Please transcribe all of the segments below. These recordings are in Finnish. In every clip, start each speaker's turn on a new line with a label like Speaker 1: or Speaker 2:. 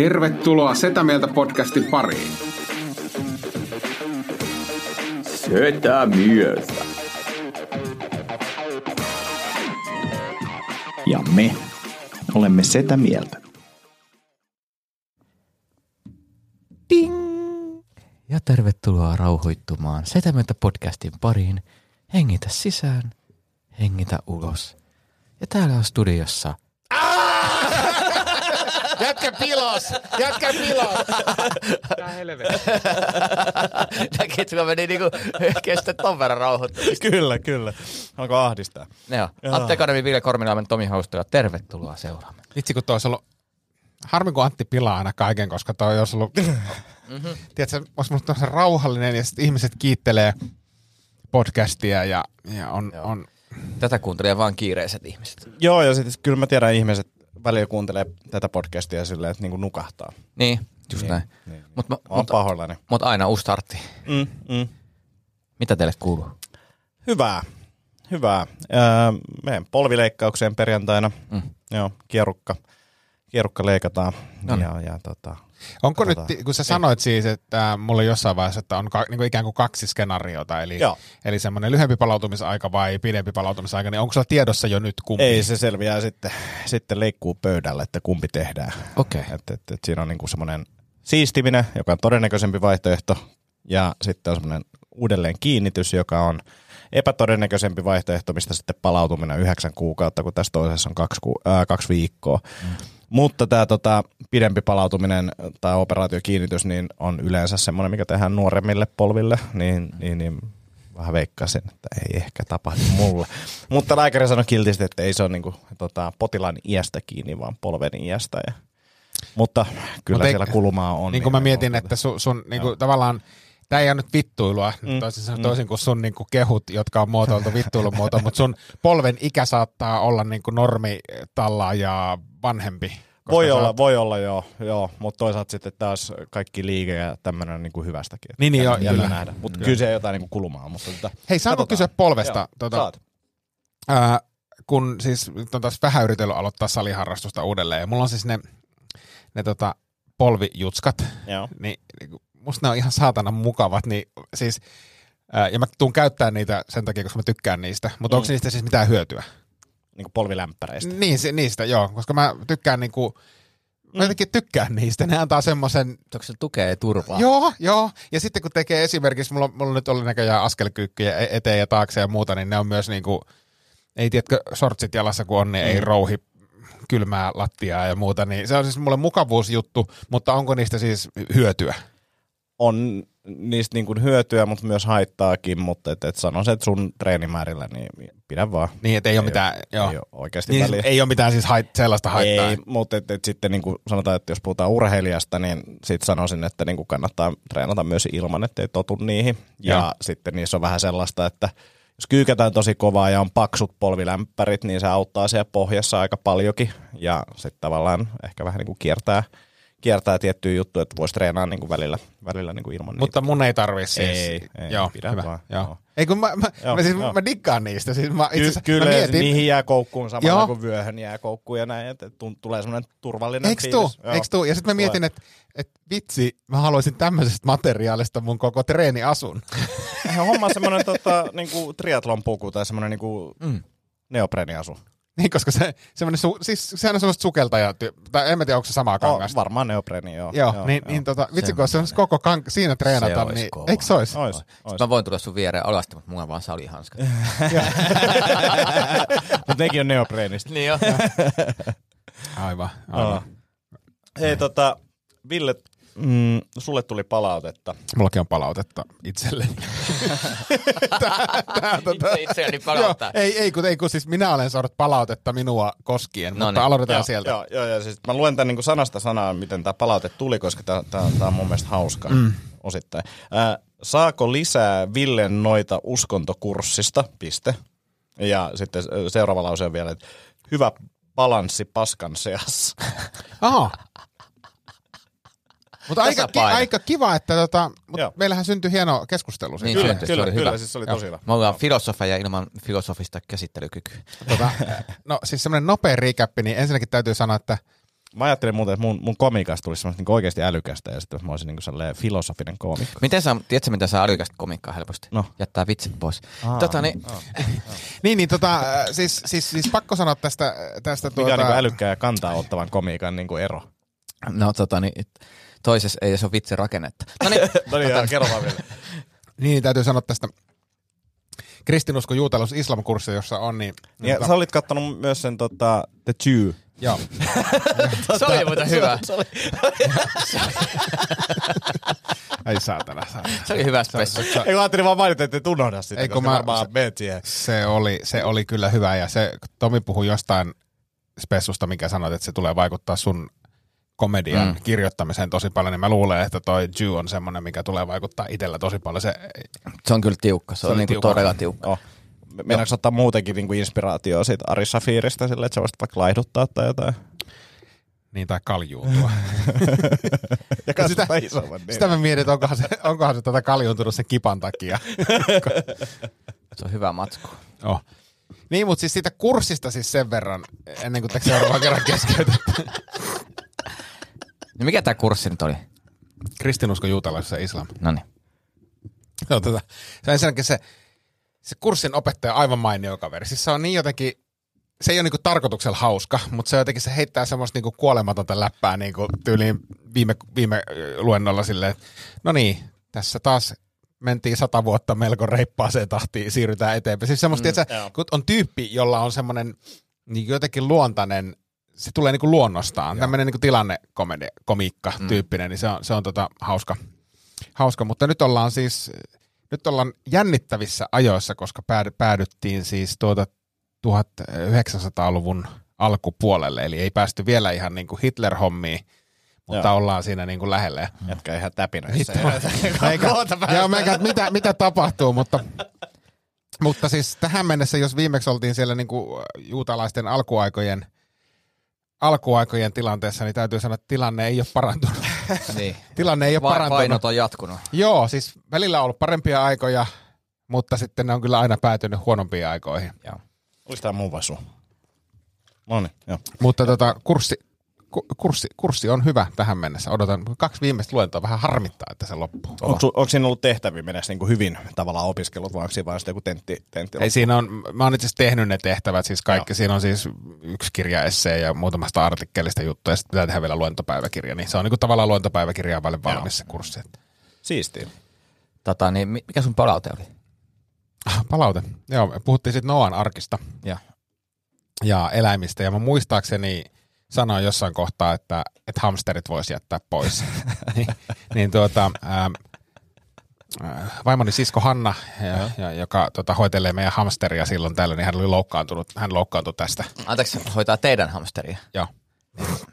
Speaker 1: Tervetuloa Setä Mieltä podcastin pariin.
Speaker 2: Setä mieltä.
Speaker 3: Ja me olemme sitä mieltä.
Speaker 4: Ding! Ja tervetuloa rauhoittumaan Setämyöntä podcastin pariin. Hengitä sisään, hengitä ulos. Ja täällä on studiossa
Speaker 5: Jätkä pilos! Jätkä pilos!
Speaker 4: Näkit, kun meni niinku kestä ton verran rauhoittumista.
Speaker 5: kyllä, kyllä. Alkoi ahdistaa.
Speaker 4: Joo. Atte Akademi, Ville Korminaamen, Tomi Haustoja, tervetuloa seuraamme.
Speaker 6: Vitsi, kun toi olisi ollut... Harmi, kun Antti pilaa aina kaiken, koska toi olisi ollut... mm-hmm. Tiedätkö, olisi ollut tosi rauhallinen ja sitten ihmiset kiittelee podcastia ja, ja on, on...
Speaker 4: Tätä kuuntelee vaan kiireiset ihmiset.
Speaker 5: Joo, ja sitten kyllä mä tiedän ihmiset välillä kuuntelee tätä podcastia silleen, että niinku nukahtaa.
Speaker 4: Niin, just
Speaker 5: Niin,
Speaker 4: näin.
Speaker 5: niin.
Speaker 4: Mut,
Speaker 5: Mä oon
Speaker 4: mut,
Speaker 5: pahoillani.
Speaker 4: mut aina uusi startti.
Speaker 5: Mm, mm.
Speaker 4: Mitä teille kuuluu?
Speaker 5: Hyvää. Hyvää. Öö, menen polvileikkaukseen perjantaina.
Speaker 4: Mm.
Speaker 5: Joo, kierukka. Kierukka leikataan.
Speaker 4: Noniin.
Speaker 5: Ja, ja tota,
Speaker 6: Onko
Speaker 5: Katsotaan.
Speaker 6: nyt, kun sä sanoit siis, että mulla jossain vaiheessa, että on ka, niin kuin ikään kuin kaksi skenaariota, eli,
Speaker 5: Joo.
Speaker 6: eli semmoinen lyhyempi palautumisaika vai pidempi palautumisaika, niin onko sulla tiedossa jo nyt kumpi?
Speaker 5: ei se selviää sitten, sitten leikkuu pöydällä, että kumpi tehdään.
Speaker 4: Okei.
Speaker 5: Et, et, et siinä on niinku semmoinen siistiminen, joka on todennäköisempi vaihtoehto, ja sitten on semmoinen uudelleen kiinnitys, joka on epätodennäköisempi vaihtoehto, mistä sitten palautuminen yhdeksän kuukautta, kun tässä toisessa on kaksi, ku, ää, kaksi viikkoa. Mm. Mutta tämä tota, pidempi palautuminen tai operaatiokiinnitys niin on yleensä semmoinen, mikä tehdään nuoremmille polville, niin, niin, niin vähän veikkaisin, että ei ehkä tapahdu mulle. Mutta lääkäri sanoi kiltisti, että ei se ole niinku, tota, potilaan iästä kiinni, vaan polven iästä. Ja, mutta kyllä
Speaker 6: Mut ei-
Speaker 5: siellä kulmaa on.
Speaker 6: niin kuin mä
Speaker 5: ja-
Speaker 6: mietin, että sun, sun niin kuin, tavallaan, tämä ei ole nyt vittuilua,
Speaker 5: Mm.
Speaker 6: mm. toisin, sanoen, toisin kuin sun niin kuin kehut, jotka on muotoiltu vittuilun muoto, mutta sun polven ikä saattaa olla niin kuin normitalla ja vanhempi.
Speaker 5: Voi olla,
Speaker 6: oot-
Speaker 5: voi olla joo, joo mutta toisaalta sitten taas kaikki liike ja tämmöinen niin kuin hyvästäkin.
Speaker 6: Niin, niin, joo, kyllä.
Speaker 5: nähdä. Mutta kyllä se jotain niin kuin kulmaa. Mutta tota,
Speaker 6: Hei, saanko kysyä polvesta?
Speaker 5: Joo,
Speaker 6: Tota,
Speaker 5: saat.
Speaker 6: ää, kun siis nyt on taas vähän yritellyt aloittaa saliharrastusta uudelleen, ja mulla on siis ne, ne tota, polvijutskat,
Speaker 5: Joo.
Speaker 6: niin, niin kun musta ne on ihan saatana mukavat, niin siis, ää, ja mä tuun käyttää niitä sen takia, koska mä tykkään niistä, mutta
Speaker 5: Mm.
Speaker 6: onko niistä siis mitään hyötyä?
Speaker 5: Niin kuin polvilämpäreistä.
Speaker 6: Niin, se, niistä, joo, koska mä tykkään niinku,
Speaker 5: Mm.
Speaker 6: mä jotenkin tykkään niistä, ne antaa semmoisen,
Speaker 4: Onko se tukee turvaa?
Speaker 6: joo, joo, ja sitten kun tekee esimerkiksi, mulla, mulla nyt oli näköjään askelkyykkyjä e- eteen ja taakse ja muuta, niin ne on myös niinku, ei tiedätkö, sortsit jalassa kun on, niin ei
Speaker 5: Mm.
Speaker 6: rouhi kylmää lattiaa ja muuta, niin se on siis mulle mukavuusjuttu, mutta onko niistä siis hyötyä?
Speaker 5: on niistä niin kuin hyötyä, mutta myös haittaakin, mutta et, et sanoisin, että sun treenimäärillä, niin pidä vaan.
Speaker 6: Niin, että ei, ole
Speaker 5: Ei
Speaker 6: mitään,
Speaker 5: ole-
Speaker 6: joo.
Speaker 5: ei ole oikeasti
Speaker 6: niin,
Speaker 5: väliä.
Speaker 6: ei ole mitään siis hait, sellaista haittaa.
Speaker 5: Ei, mutta et, et sitten niin kuin sanotaan, että jos puhutaan urheilijasta, niin sit sanoisin, että niin kuin kannattaa treenata myös ilman, ettei totu niihin. Ja
Speaker 6: Joo.
Speaker 5: sitten niissä on vähän sellaista, että jos kyykätään tosi kovaa ja on paksut polvilämpärit, niin se auttaa siellä pohjassa aika paljonkin. Ja sitten tavallaan ehkä vähän niin kuin kiertää, kiertää tiettyjä juttuja, että voisi treenaa niin kuin välillä, välillä niin kuin ilman
Speaker 6: Mutta mun ei tarvi siis.
Speaker 5: Ei, ei,
Speaker 6: joo,
Speaker 5: pidä
Speaker 6: hyvä,
Speaker 5: vaan,
Speaker 6: Joo.
Speaker 5: joo.
Speaker 6: Ei kun mä, mä,
Speaker 5: Joo,
Speaker 6: mä, siis,
Speaker 5: joo.
Speaker 6: mä dikkaan niistä. Siis mä, itse
Speaker 5: Ky-
Speaker 6: asiassa,
Speaker 5: kyllä,
Speaker 6: mä mietin,
Speaker 5: niihin jää koukkuun samalla
Speaker 6: Joo.
Speaker 5: kuin vyöhön jää koukkuun ja näin, että tulee semmoinen turvallinen
Speaker 6: Eiks tuu? Eiks tuu? Ja sitten mä mietin, että et vitsi, mä haluaisin tämmöisestä materiaalista mun koko treeniasun.
Speaker 5: Eihän homma on semmoinen tota, niinku triatlon puku tai semmoinen niinku mm. neopreeniasu.
Speaker 6: niin, koska se, semmoinen, su, siis sehän on semmoista sukeltaja, tai en mä tiedä, onko se samaa
Speaker 5: Oh,
Speaker 6: kangasta.
Speaker 5: varmaan neopreeni, joo.
Speaker 6: Joo, joo, niin, niin tota, vitsi, kun se on koko kank, siinä treenata, niin
Speaker 4: kova.
Speaker 6: eikö se olisi?
Speaker 5: Ois,
Speaker 4: Sitten
Speaker 5: ois.
Speaker 4: mä voin tulla sun viereen alasti, mutta mulla on vaan salihanskat.
Speaker 5: Mutta nekin on neopreenistä.
Speaker 4: niin jo.
Speaker 6: Aivan, aivan.
Speaker 5: Joo. Hei tota, Ville, mm, sulle tuli palautetta.
Speaker 6: Mullakin on palautetta itselleni. tää, tää, tota,
Speaker 4: Itse itseäni palauttaa.
Speaker 6: Joo, ei, ei, kun, ei, kun siis minä olen saanut palautetta minua koskien,
Speaker 4: No
Speaker 6: mutta
Speaker 4: niin.
Speaker 6: aloitetaan
Speaker 5: joo,
Speaker 6: sieltä.
Speaker 5: Joo, joo, ja siis mä luen tämän niin sanasta sanaan, miten tämä palaute tuli, koska tämä on mun mielestä hauska mm. osittain. Äh, saako lisää Villen noita uskontokurssista? Piste. Ja sitten seuraava lause on vielä, että hyvä balanssi paskan seassa.
Speaker 6: Aha. Mutta aika, ki, aika kiva, että tota, mut
Speaker 5: Joo.
Speaker 6: meillähän syntyi hieno keskustelu.
Speaker 4: Niin,
Speaker 6: siitä.
Speaker 5: Kyllä,
Speaker 4: syntyi,
Speaker 5: kyllä,
Speaker 4: se oli
Speaker 5: kyllä,
Speaker 4: hyvä.
Speaker 5: siis se oli tosi hyvä.
Speaker 4: Me ollaan filosofeja ilman filosofista käsittelykykyä.
Speaker 6: Tota, no siis semmoinen nopea recap, niin ensinnäkin täytyy sanoa, että
Speaker 5: Mä ajattelin muuten, että mun, mun komiikasta tulisi semmoista niinku oikeasti älykästä ja sitten mä olisin niinku sellainen filosofinen koomikko.
Speaker 4: Miten sä, tiedätkö mitä sä älykästä komikkaa helposti?
Speaker 5: No.
Speaker 4: Jättää vitsit pois. Tota, niin,
Speaker 6: Niin, niin tota, siis, siis, siis pakko sanoa tästä, tästä
Speaker 5: Mikä
Speaker 6: tuota,
Speaker 5: on niinku älykkää ja kantaa ottavan komiikan niinku ero?
Speaker 4: no tota, niin, toisessa ei se ole vitsi rakennetta. No niin,
Speaker 5: No niin, tota, kerro vaan vielä.
Speaker 6: niin, täytyy sanoa tästä kristinusko juutalus islamkurssi, jossa on, niin,
Speaker 5: Ja
Speaker 6: tota,
Speaker 5: sä olit kattonut myös sen tota, The Jew.
Speaker 6: joo.
Speaker 4: se oli muuten hyvä.
Speaker 6: Ei saatana, saatana.
Speaker 4: Se oli hyvä spessu.
Speaker 5: Ei kun ajattelin vaan mainita, että et unohda sitä,
Speaker 6: Ei, kun
Speaker 5: koska
Speaker 6: mä-
Speaker 5: varmaan meet siihen.
Speaker 6: Se oli, se oli kyllä hyvä ja se, Tomi puhui jostain spessusta, mikä sanoit, että se tulee vaikuttaa sun komedian mm. kirjoittamiseen tosi paljon, niin mä luulen, että toi Jew on semmoinen, mikä tulee vaikuttaa itsellä tosi paljon. Se,
Speaker 4: Se on kyllä tiukka. Se,
Speaker 6: Se
Speaker 4: on
Speaker 6: oli
Speaker 4: niinku
Speaker 6: tiukka.
Speaker 4: todella tiukka.
Speaker 5: Oh. Meinaatko ottaa muutenkin niinku inspiraatioa siitä Ari Safirista sille, että sä voisit vaikka laihduttaa tai jotain?
Speaker 6: niin, tai kaljuutua.
Speaker 5: Ja
Speaker 6: sitä-
Speaker 5: sitä, isomman. Niin.
Speaker 6: Sitä mä mietin, että onkohan se, onkohan se tätä kaljuuntunut sen kipan takia.
Speaker 4: Se on hyvä matsku.
Speaker 6: Oh. Niin, mutta siis siitä kurssista siis sen verran, ennen kuin te seuraavan kerran keskeytätte.
Speaker 4: Niin mikä tää kurssi nyt oli?
Speaker 6: Kristinusko, juutalaisuus ja islam.
Speaker 4: No niin.
Speaker 6: No, tota, se on ensinnäkin se, se kurssin opettaja on aivan mainio kaveri. Siis se on niin jotenkin, se ei ole niinku tarkoituksella hauska, mutta se jotenkin se heittää semmoista niinku kuolematonta läppää niinku tyyliin viime, viime luennolla silleen, no niin, tässä taas mentiin sata vuotta melko reippaaseen tahtiin, siirrytään eteenpäin. Siis semmoista, mm, että
Speaker 5: joo.
Speaker 6: kun on tyyppi, jolla on semmoinen niin jotenkin luontainen, se tulee niinku luonnostaan, tämmöinen niinku tilannekomiikka tyyppinen, niin se on, se on tota hauska, hauska, mutta nyt ollaan siis, nyt ollaan jännittävissä ajoissa, koska päädy, päädyttiin siis tuota 1900-luvun alkupuolelle, eli ei päästy vielä ihan niin kuin Hitler-hommiin, mutta
Speaker 5: Joo.
Speaker 6: ollaan siinä niin kuin lähellä.
Speaker 5: Jätkä ihan täpinöissä.
Speaker 6: Meikä, joo, mitä, mitä tapahtuu, mutta, mutta siis tähän mennessä, jos viimeksi oltiin siellä niin kuin juutalaisten alkuaikojen, alkuaikojen tilanteessa, niin täytyy sanoa, että tilanne ei ole parantunut.
Speaker 4: Niin.
Speaker 6: Tilanne ei ole
Speaker 4: Va-
Speaker 6: parantunut.
Speaker 4: painot on jatkunut.
Speaker 6: Joo, siis välillä on ollut parempia aikoja, mutta sitten ne on kyllä aina päätynyt huonompiin aikoihin.
Speaker 4: Joo.
Speaker 5: Olis tää mun vasu? No niin, joo.
Speaker 6: Mutta tota, kurssi, ku- kurssi, kurssi on hyvä tähän mennessä. Odotan kaksi viimeistä luentoa vähän harmittaa, että se loppuu.
Speaker 5: Onko, onko siinä ollut tehtäviä mennessä niin hyvin tavallaan opiskelut, vai onko siinä vaan sitten joku tentti, tentti
Speaker 6: Ei siinä on, mä oon itse asiassa tehnyt ne tehtävät, siis kaikki, siinä on siis yksi kirja essee ja muutamasta artikkelista juttuja, ja sitten pitää tehdä vielä luentopäiväkirja, niin se on niinku tavallaan luentopäiväkirjaa vaille valmis se kurssi. Että-
Speaker 5: Siistiä.
Speaker 4: Tota, niin mi- mikä sun palaute oli?
Speaker 6: Palaute. Joo, me puhuttiin sitten Noan arkista
Speaker 4: Ja.
Speaker 6: ja eläimistä, ja mä muistaakseni sanoin jossain kohtaa, että, että hamsterit voisi jättää pois. niin, niin tuota, ää, ää, vaimoni sisko Hanna, ja, ja, joka tota, hoitelee meidän hamsteria silloin tällöin, niin hän oli loukkaantunut, hän loukkaantui tästä.
Speaker 4: Anteeksi, hoitaa teidän hamsteria.
Speaker 6: Joo.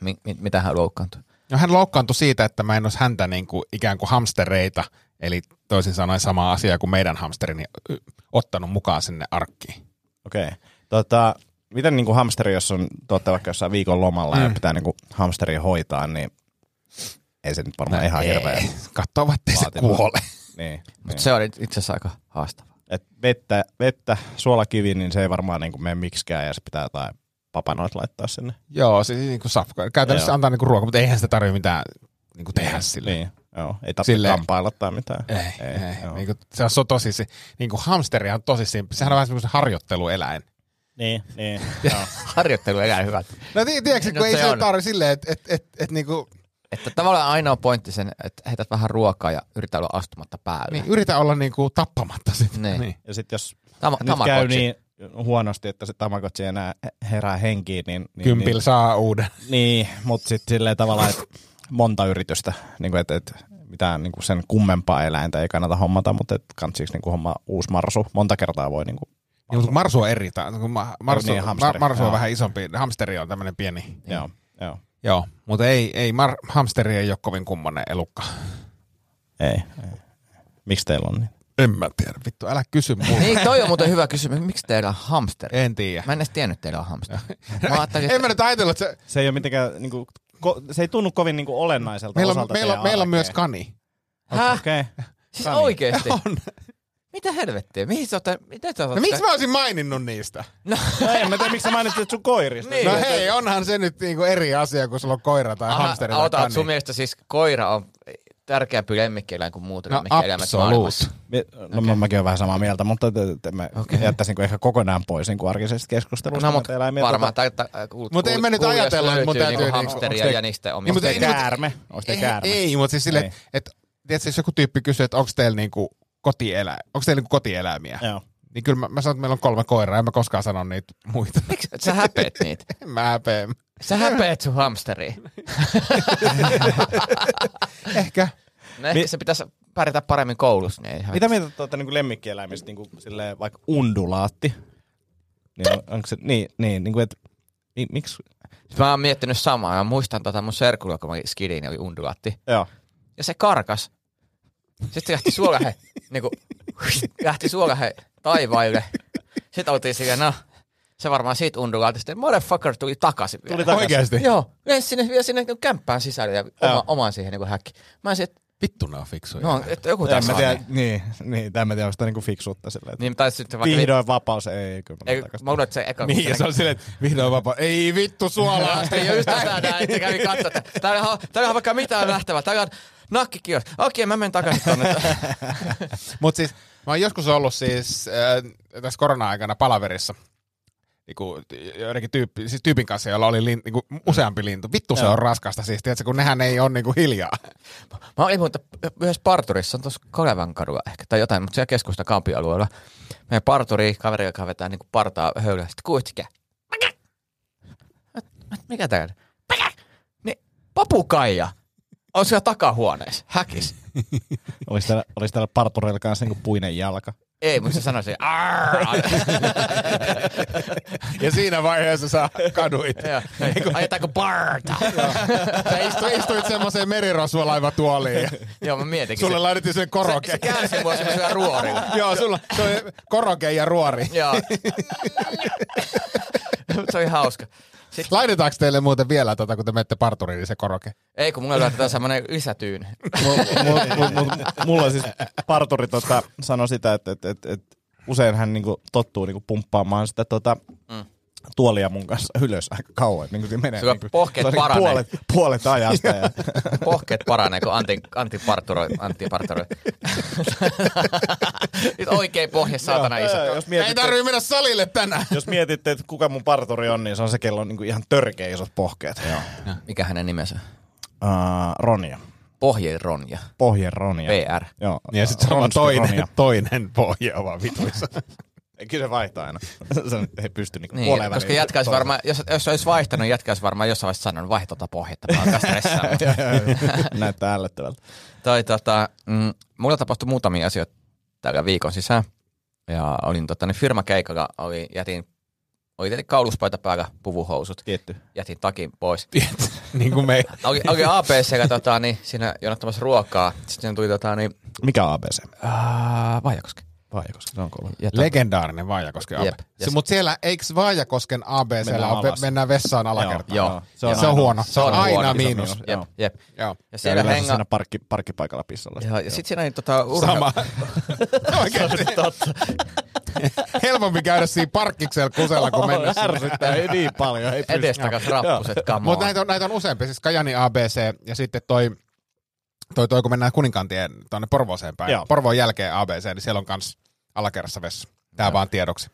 Speaker 4: Mi- mi- mitä hän loukkaantui?
Speaker 6: No hän loukkaantui siitä, että mä en olisi häntä niin kuin, ikään kuin hamstereita, eli toisin sanoen sama asia kuin meidän hamsterini, y- ottanut mukaan sinne arkkiin.
Speaker 5: Okei. Okay. Tota, miten niin kuin hamsteri, jos on tuotte vaikka jossain viikon lomalla mm. ja pitää niin kuin hamsteria hoitaa, niin ei se nyt varmaan ihan hirveä.
Speaker 6: Katsoo, ettei se kuole.
Speaker 5: Niin,
Speaker 4: Mutta
Speaker 5: niin.
Speaker 4: se oli itse asiassa aika haastava.
Speaker 5: Et vettä, vettä, suolakivi, niin se ei varmaan niin kuin mene miksikään ja se pitää jotain papanoit laittaa sinne.
Speaker 6: Joo, siis niin kuin safka. Käytännössä
Speaker 5: Joo.
Speaker 6: antaa niin kuin ruoka, mutta eihän sitä tarvitse mitään niin kuin tehdä sille.
Speaker 5: Niin, joo. Ei tarvitse
Speaker 6: Silleen-
Speaker 5: kampailla tai mitään.
Speaker 6: Ei, ei, ei.
Speaker 5: joo.
Speaker 6: Niin kuin, se on tosi, se, niin kuin hamsteri on tosi. Sehän on vähän semmoisen harjoittelueläin.
Speaker 5: Niin, niin. joo.
Speaker 4: Harjoittelu ei hyvä.
Speaker 6: No ti- tiedätkö,
Speaker 4: No
Speaker 6: kun ei
Speaker 4: se
Speaker 6: se
Speaker 4: on.
Speaker 6: tarvitse silleen, että et, et, et, niin kuin,
Speaker 4: Että tavallaan ainoa pointti sen, että heität vähän ruokaa ja yrität olla astumatta päälle.
Speaker 6: niin, yritä olla niin kuin tappamatta sitä.
Speaker 4: Niin.
Speaker 6: Niin.
Speaker 5: Ja sitten jos
Speaker 4: Tama-
Speaker 5: nyt käy
Speaker 4: Tamagotchi.
Speaker 5: niin huonosti, että se Tamagotchi ei enää herää henkiin, niin... niin
Speaker 6: Kympil
Speaker 5: niin,
Speaker 6: saa uuden.
Speaker 5: Niin, mutta sitten silleen tavallaan, että monta yritystä, niin kuin, että, että mitään niin kuin sen kummempaa eläintä ei kannata hommata, mutta että kantsiiksi niin kuin homma uusi marsu. Monta kertaa voi niin kuin,
Speaker 6: Niin, mutta Marsu on eri. ma- Marsu,
Speaker 5: Niin, hamsteri,
Speaker 6: ma- Marsu on
Speaker 5: joo.
Speaker 6: vähän isompi. Hamsteri on tämmöinen pieni.
Speaker 5: joo, joo.
Speaker 6: Joo, mutta ei, ei mar- hamsteri ei ole kovin kummonen elukka.
Speaker 5: Ei, ei. Miksi teillä on niin?
Speaker 6: En mä tiedä. Vittu, älä kysy multa.
Speaker 4: Niin, toi on muuten hyvä kysymys. Miksi teillä on hamsteri?
Speaker 6: en tiedä.
Speaker 4: Mä en edes tiennyt, että teillä on hamsteri. Mä ajattelin,
Speaker 6: En mä
Speaker 4: että
Speaker 6: nyt ajatellut, että se,
Speaker 5: Se ei ole mitenkään, niin kuin, ko, se ei tunnu kovin niin kuin olennaiselta
Speaker 6: meillä, on,
Speaker 5: osalta
Speaker 6: meillä, on, meillä on myös kani.
Speaker 4: Häh?
Speaker 5: Okei. Okay.
Speaker 4: Siis oikeesti?
Speaker 6: On.
Speaker 4: Mitä helvettiä? Mihin sä oot, mitä sä oot?
Speaker 6: No miksi mä olisin maininnut niistä?
Speaker 5: No en mä tiedä, miksi sä mainitsit sun koirista.
Speaker 4: Niin.
Speaker 6: No hei, onhan se nyt niinku eri asia, kun sulla on koira tai hamsteri tai
Speaker 4: Ota, sun mielestä siis koira on tärkeämpi lemmikkieläin kuin muut
Speaker 6: No
Speaker 4: lemmikkieläimet
Speaker 6: absoluut.
Speaker 4: maailmassa.
Speaker 5: Mi- No okay. mäkin olen vähän samaa mieltä, mutta te, te, mä
Speaker 4: Okei.
Speaker 5: okay. jättäisin kuin ehkä kokonaan pois niin kuin arkisesta keskustelusta.
Speaker 4: No,
Speaker 5: näitä
Speaker 4: mutta varmaan.
Speaker 5: Tota,
Speaker 4: Tai, tai, kuul,
Speaker 6: Mut ei me nyt ajatella, että mun
Speaker 4: löytyy
Speaker 6: täytyy
Speaker 4: niinku
Speaker 6: niinku-
Speaker 4: hamsteria
Speaker 5: te-
Speaker 4: ja niistä
Speaker 6: Niin,
Speaker 4: omista.
Speaker 6: mutta
Speaker 5: te käärme? Te
Speaker 6: Ei, mutta siis silleen, että tiedätkö, jos joku tyyppi kysyy, että onko teillä niinku kotieläimiä, onko teillä niinku kotieläimiä,
Speaker 5: Joo.
Speaker 6: niin kyllä mä, mä sanon, että meillä on kolme koiraa, en mä koskaan sano niitä muita.
Speaker 4: Miksi sä häpeät niitä?
Speaker 6: Mä häpeä.
Speaker 4: Sä häpeät sun hamsteria.
Speaker 6: Ehkä.
Speaker 4: No ehkä se pitäisi pärjätä paremmin koulussa. Niin ihan-
Speaker 5: Mitä mieltä tuota niin lemmikkieläimistä, niin kuin, silleen, vaikka undulaatti? Niin, on, onko se, niin, niin, niin kuin, että, mi, miksi?
Speaker 4: Mä oon miettinyt samaa. Mä muistan tota mun serkulla, kun mä skidin, niin oli undulaatti.
Speaker 5: Joo.
Speaker 4: Ja se karkas. Sitten se lähti suolahe, niinku, lähti suolahe taivaille. Sitten oltiin silleen, no, se varmaan siitä undulaatista. Motherfucker tuli takaisin vielä.
Speaker 5: Tuli takaisin.
Speaker 6: Oikeesti?
Speaker 4: Joo, lensi sinne, vielä sinne niinku kämppään sisälle ja oma,
Speaker 5: Joo.
Speaker 4: omaan siihen niinku häkki. Mä olisin, että
Speaker 6: Vittu ne on fiksuja.
Speaker 4: no, että joku tässä
Speaker 5: mä
Speaker 4: on.
Speaker 5: tiedä,
Speaker 4: Niin.
Speaker 5: niin, niin, tai en mä tiedä, onko sitä niinku fiksuutta silleen,
Speaker 4: Niin, tai sitten vaikka...
Speaker 5: vihdoin vapaus, ei, kyllä mä
Speaker 4: Ei, mä luulen, että se eka...
Speaker 6: Niin, ja se on silleen, että vihdoin vapaa. Ei vittu suolaa.
Speaker 4: Ei ole tätä näin, että se kävi katsoa, että täällä on, täällä on vaikka mitään nähtävää. Täällä on nakkikios. Okei, mä menen takaisin tonne.
Speaker 6: Mutta siis mä oon joskus ollut siis äh, tässä korona-aikana palaverissa. Niinku, joidenkin tyyppi, siis tyypin kanssa, jolla oli lin, niinku, useampi lintu. Vittu se
Speaker 5: Joo.
Speaker 6: on raskasta siis, tiedätkö, kun nehän ei ole niinku hiljaa.
Speaker 4: Mä olin muuten yhdessä parturissa, on tuossa Kolevan kadulla ehkä, tai jotain, mutta siellä keskusta kampioalueella. Meidän parturi, kaveri, joka vetää niinku partaa höylää, sitten kuulitsikä. Mikä täällä? Päkä! Niin, papukaija on siellä takahuoneessa, häkis.
Speaker 5: Olisi täällä, olisi täällä partureilla kanssa niinku puinen jalka.
Speaker 4: Ei, mutta se sanoi se,
Speaker 6: Ja siinä vaiheessa sä kaduit.
Speaker 4: Ajetaanko parta?
Speaker 6: Sä istuit, istuit semmoiseen merirosvolaivatuoliin.
Speaker 4: Joo, mä mietinkin.
Speaker 6: Sulle
Speaker 4: se,
Speaker 6: laitettiin sen
Speaker 4: se,
Speaker 6: koroke.
Speaker 4: se käänsi mua semmoisella ruorilla.
Speaker 6: Joo, sulla se oli koroke ja ruori.
Speaker 4: Joo. se oli hauska. Sitten,
Speaker 6: Laitetaanko teille muuten vielä, tota, kun te menette parturiin, niin se koroke?
Speaker 4: ei, kun mulla laitetaan semmoinen lisätyyny.
Speaker 5: Mul- mul- mul- mul- Mulla siis parturi tota, sanoi sitä, että et, et, et, usein hän niinku tottuu niinku pumppaamaan sitä tota,
Speaker 4: Mm.
Speaker 5: Tuolia mun kanssa ylös aika kauan. että Niinku se menee
Speaker 4: Sulla
Speaker 5: niinku,
Speaker 4: pohkeet
Speaker 5: niinku
Speaker 4: paranee.
Speaker 5: puolet, puolet ajasta. Ja,
Speaker 4: Pohkeet paranee, kun anti, antiparturoi. antiparturoi. Nyt oikein pohja, saatana iso.
Speaker 5: jos
Speaker 6: Ei
Speaker 5: mietitte,
Speaker 6: tarvii mennä salille tänään.
Speaker 5: jos mietitte, että kuka mun parturi on, niin se on se, kello on niinku ihan törkeä isot pohkeet. Joo.
Speaker 4: Mikä hänen nimensä?
Speaker 5: Uh, Ronja.
Speaker 4: Pohjeen Ronja.
Speaker 5: Pohjen Ronja.
Speaker 4: PR.
Speaker 5: Joo.
Speaker 6: Ja sitten se on toinen,
Speaker 5: Ronja.
Speaker 6: toinen pohja on vaan vituissa.
Speaker 5: Kyllä se vaihtaa aina. se ei pysty niinku
Speaker 4: Niin,
Speaker 5: puoleen
Speaker 4: koska
Speaker 5: väliin
Speaker 4: jätkä olisi
Speaker 5: toiseen.
Speaker 4: varmaan, jos, jos olisi vaihtanut, niin jätkä olisi varmaan jossain vaiheessa sanonut, vaihda tota pohjetta, mä alkaa stressaa.
Speaker 5: Näyttää ällöttävältä.
Speaker 4: tai tota, mm, mulla tapahtui muutamia asioita tällä viikon sisään. Ja olin tota, niin firmakeikalla, oli, jätin, oli tietenkin kauluspaita päällä, puvuhousut,
Speaker 5: Tietty.
Speaker 4: jätin takin pois.
Speaker 6: niin kuin me.
Speaker 4: Oli, oli ABCllä tota, niin, siinä jonottamassa ruokaa. Sitten tuli tota, niin,
Speaker 5: Mikä on ABC?
Speaker 4: ää, Vaajakoski.
Speaker 5: Vaajakoski, se on kolme.
Speaker 4: Ja
Speaker 6: Legendaarinen Vaajakosken
Speaker 4: Jep.
Speaker 6: AB.
Speaker 4: Ja
Speaker 6: Se, Mutta siellä, eikö Vaajakosken ABCllä
Speaker 5: Mennään
Speaker 6: mennään,
Speaker 5: alas.
Speaker 6: mennään vessaan alakertaan?
Speaker 4: Joo.
Speaker 6: Se on, se on
Speaker 5: aina-
Speaker 6: huono. Se on,
Speaker 4: on
Speaker 6: aina
Speaker 4: huono.
Speaker 6: miinus.
Speaker 5: Iso
Speaker 4: Jep, jep.
Speaker 6: Joo.
Speaker 4: Ja
Speaker 5: Siellä
Speaker 4: siellä
Speaker 5: yleensä
Speaker 4: henga...
Speaker 5: siinä parkki, parkkipaikalla pissalla.
Speaker 4: Ja, ja sitten siinä oli tota, urheilu...
Speaker 6: Sama. Oikeasti. Helpompi käydä siinä parkkiksella kusella, kun mennä sinne.
Speaker 5: Ärsyttää ei niin paljon. Ei.
Speaker 4: Edestakas rappuset, come
Speaker 6: Mutta
Speaker 4: on.
Speaker 6: näitä on, näitä on useampi. Siis Kajani ABC ja sitten toi, toi, toi kun mennään Kuninkantien tuonne Porvooseen päin.
Speaker 5: Joo.
Speaker 6: Porvoon jälkeen ABC, niin siellä on kans alakerrassa vessa. Tää vaan tiedoksi.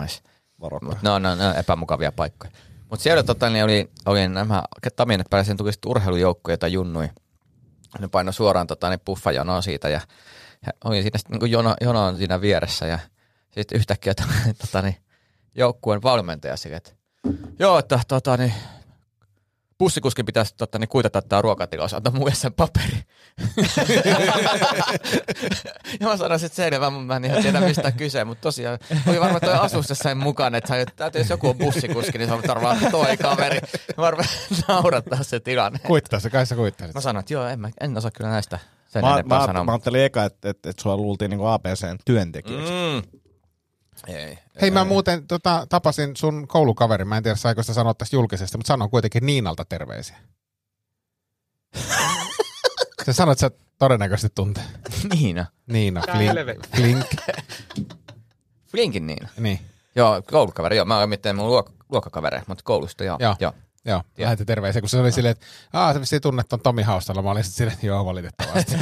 Speaker 4: Nice.
Speaker 5: Varoittaa.
Speaker 4: Mut no, no, no, epämukavia paikkoja. Mutta siellä tota, niin oli, oli nämä taminet päällä, siihen tuli sitten urheilujoukkoja tai junnui. Ne paino suoraan tota, niin puffajanoa siitä ja, ja oli siinä sitten niin jono, jono siinä vieressä ja sitten yhtäkkiä tota, niin, joukkueen valmentaja sille, että joo, että tota, niin, bussikuskin pitäisi tota, niin, kuitata tämä ruokatilaus, antaa mulle sen paperi. ja mä sanoin, että selvä, mutta mä en ihan tiedä mistä on kyse, mutta tosiaan oli varmaan toi asus jossain mukana, että, että, että jos joku on bussikuski, niin se on varmaan toi kaveri. Mä varmaan naurattaa se tilanne.
Speaker 6: Kuittaa se, kai sä kuittaisit.
Speaker 4: Mä sanoin, että joo, en, mä, en osaa kyllä näistä sen
Speaker 5: Mä,
Speaker 4: enempää
Speaker 5: mä,
Speaker 4: sanoa.
Speaker 5: mä ajattelin eka, että et, et sua luultiin niinku ABCn työntekijäksi.
Speaker 4: Mm. Ei.
Speaker 6: Hei, mä muuten tota, tapasin sun koulukaveri. Mä en tiedä, saiko sitä sanoa tästä julkisesti, mutta sanon kuitenkin Niinalta terveisiä. Sä sanoit, että sä todennäköisesti tuntee.
Speaker 4: Niina.
Speaker 6: Niina, Flink. Flink.
Speaker 4: Flinkin Niina.
Speaker 6: Niin,
Speaker 4: Joo, koulukaveri. Joo, mä oon mitään mun luok- luokkakaveri, mutta koulusta joo.
Speaker 6: Joo.
Speaker 4: joo.
Speaker 6: Joo. Lähetti terveisiä, kun se oli silleen, että Aa, se vissiin tunnet ton Tomi Haustalla. Mä olin sitten silleen, että joo, valitettavasti.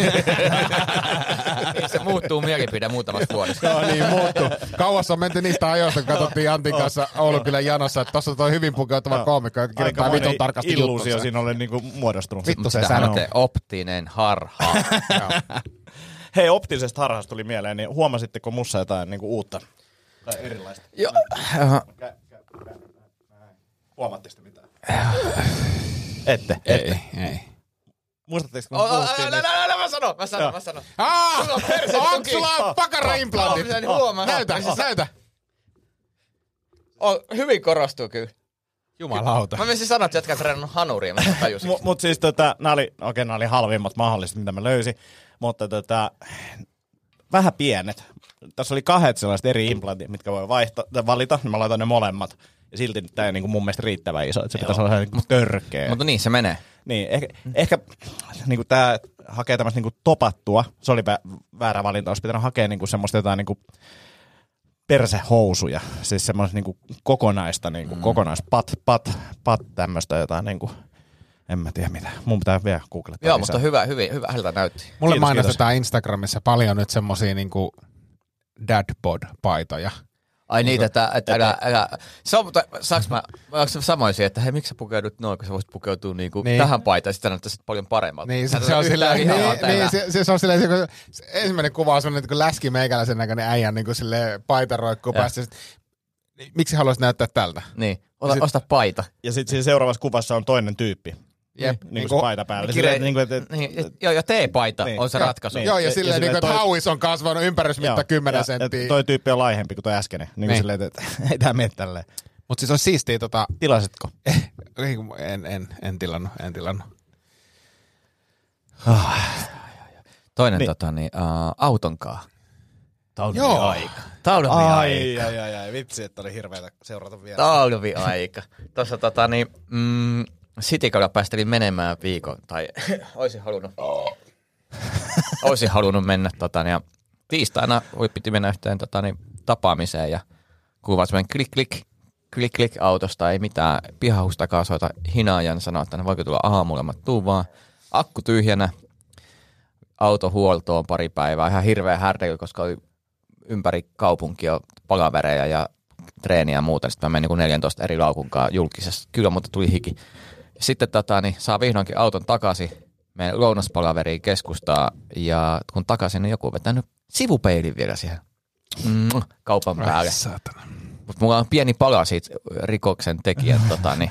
Speaker 4: se muuttuu mielipide muutamassa vuodessa.
Speaker 6: Joo, niin muuttuu. Kauas on menty niistä ajoista, kun katsottiin Antin kanssa Oulunkylän janossa, että tossa on toi hyvin pukeutuva koomikko, joka kirjoittaa vitun tarkasti
Speaker 5: illuusio siinä oli niinku muodostunut.
Speaker 6: Vittu se sanoo.
Speaker 4: optinen harha.
Speaker 5: Hei, optisesta harhasta tuli mieleen, niin huomasitteko mussa jotain niinku uutta? Tai erilaista?
Speaker 4: joo.
Speaker 5: Huomaatteko te mitään? Ette?
Speaker 6: Ei, ei.
Speaker 5: Muistatteko, kun
Speaker 4: Oh,
Speaker 5: puhuttiin
Speaker 4: älä, älä, älä, mä sanon, mä sanon, mä sanon.
Speaker 6: Aa,
Speaker 4: on
Speaker 6: onks sulla pakara-implantit?
Speaker 4: En huomaa.
Speaker 6: Näytä, näytä.
Speaker 4: Oh, hyvin korostuu kyllä.
Speaker 6: Jumalauta.
Speaker 4: Mä menisin sanoa, että jätkä treenannut hanuria, mä tajusin.
Speaker 5: Mut, mut siis tota, nää oli, okei, nää oli halvimmat mahdolliset, mitä mä löysin, mutta tota, vähän pienet. Tässä oli kahdet sellaiset eri implantit, mitkä voi vaihtaa, valita, niin mä laitan ne molemmat. Ja silti tämä ei niinku mun mielestä riittävän iso, että se pitäisi olla niinku törkeä.
Speaker 4: Mutta niin se menee.
Speaker 5: Niin, ehkä, ehkä niinku tämä hakee tämmöistä niinku topattua, se oli vä- väärä valinta, olisi pitänyt hakea niinku semmoista jotain niinku persehousuja, siis semmoista niinku kokonaista, niinku, mm. kokonaispat, pat, pat tämmöistä jotain niinku, en mä tiedä mitä. Mun pitää vielä googlettaa
Speaker 4: Joo,
Speaker 5: lisää.
Speaker 4: mutta hyvä, hyvin, hyvä, hyvältä näytti.
Speaker 6: Mulle
Speaker 5: Kiitos,
Speaker 6: mainostetaan Instagramissa paljon nyt semmosia niinku dadbod-paitoja.
Speaker 4: Ai niitä, että, että älä, älä. Se on, mutta saaks mä, onko se samoin siihen, että hei, miksi sä pukeudut noin, kun sä voisit pukeutua niinku
Speaker 6: Niin.
Speaker 4: tähän paitaan, sitten näyttäisi paljon paremmalta.
Speaker 6: Niin,
Speaker 4: Sä
Speaker 6: se,
Speaker 4: et
Speaker 6: se on
Speaker 4: yhtään
Speaker 6: niin, niin,
Speaker 4: enää.
Speaker 6: se, se, on silleen, se, kun se ensimmäinen kuva on semmoinen, kun läski meikäläisen näköinen äijän niin kuin silleen paita roikkuu päästä. Sit, miksi haluaisit näyttää tältä?
Speaker 4: Niin, ota,
Speaker 6: sit-
Speaker 4: osta paita.
Speaker 5: Ja sitten siinä seuraavassa kuvassa on toinen tyyppi.
Speaker 6: Jep.
Speaker 5: Niin kuin paita päällä.
Speaker 4: Kire-
Speaker 5: Silleen, niin kuin,
Speaker 4: Niin, joo, ja teepaita
Speaker 5: Niin.
Speaker 4: on se ratkaisu.
Speaker 5: niin.
Speaker 6: Joo, ja
Speaker 5: Ja-
Speaker 6: silleen,
Speaker 5: ja
Speaker 6: niin kuin, että
Speaker 5: silleen toi-
Speaker 6: hauis on kasvanut ympärysmitta 10
Speaker 5: ja-
Speaker 6: senttiä.
Speaker 5: ja Toi tyyppi on laihempi kuin toi äskeinen. Niin kuin
Speaker 6: Niin.
Speaker 5: silleen, että ei tää mene tälleen.
Speaker 6: Mutta siis olisi siistiä tota...
Speaker 5: Tilasitko?
Speaker 6: Kun En, en, en tilannut, en tilannut.
Speaker 4: Toinen
Speaker 5: Niin.
Speaker 4: tota, niin, uh, autonkaa.
Speaker 6: Joo.
Speaker 4: Talviaika.
Speaker 5: Ai, ai, ai, ai, vitsi, että oli hirveätä seurata vielä.
Speaker 4: Talviaika. Tuossa tota, niin, mm, Citykaudella päästelin menemään viikon, tai olisin halunnut, olisin halunnut mennä tota, niin, ja tiistaina piti mennä yhteen tota, niin, tapaamiseen ja kuuluu semmoinen klik klik klik klik autosta, ei mitään pihahustakaan soita hinaajan sanoa, että ne voiko tulla aamulla, mä tuun vaan akku tyhjänä, auto huoltoon pari päivää, ihan hirveä härdeily, koska oli ympäri kaupunkia palavereja ja treeniä ja muuta. Sitten mä menin niin 14 eri laukunkaan julkisessa. Kyllä, mutta tuli hiki. Sitten tota, niin saa vihdoinkin auton takaisin. Meidän lounaspalaveriin keskustaa ja kun takaisin, niin joku on vetänyt sivupeilin vielä siihen mm, kaupan päälle. Mutta mulla on pieni pala siitä rikoksen tekijän tota, niin,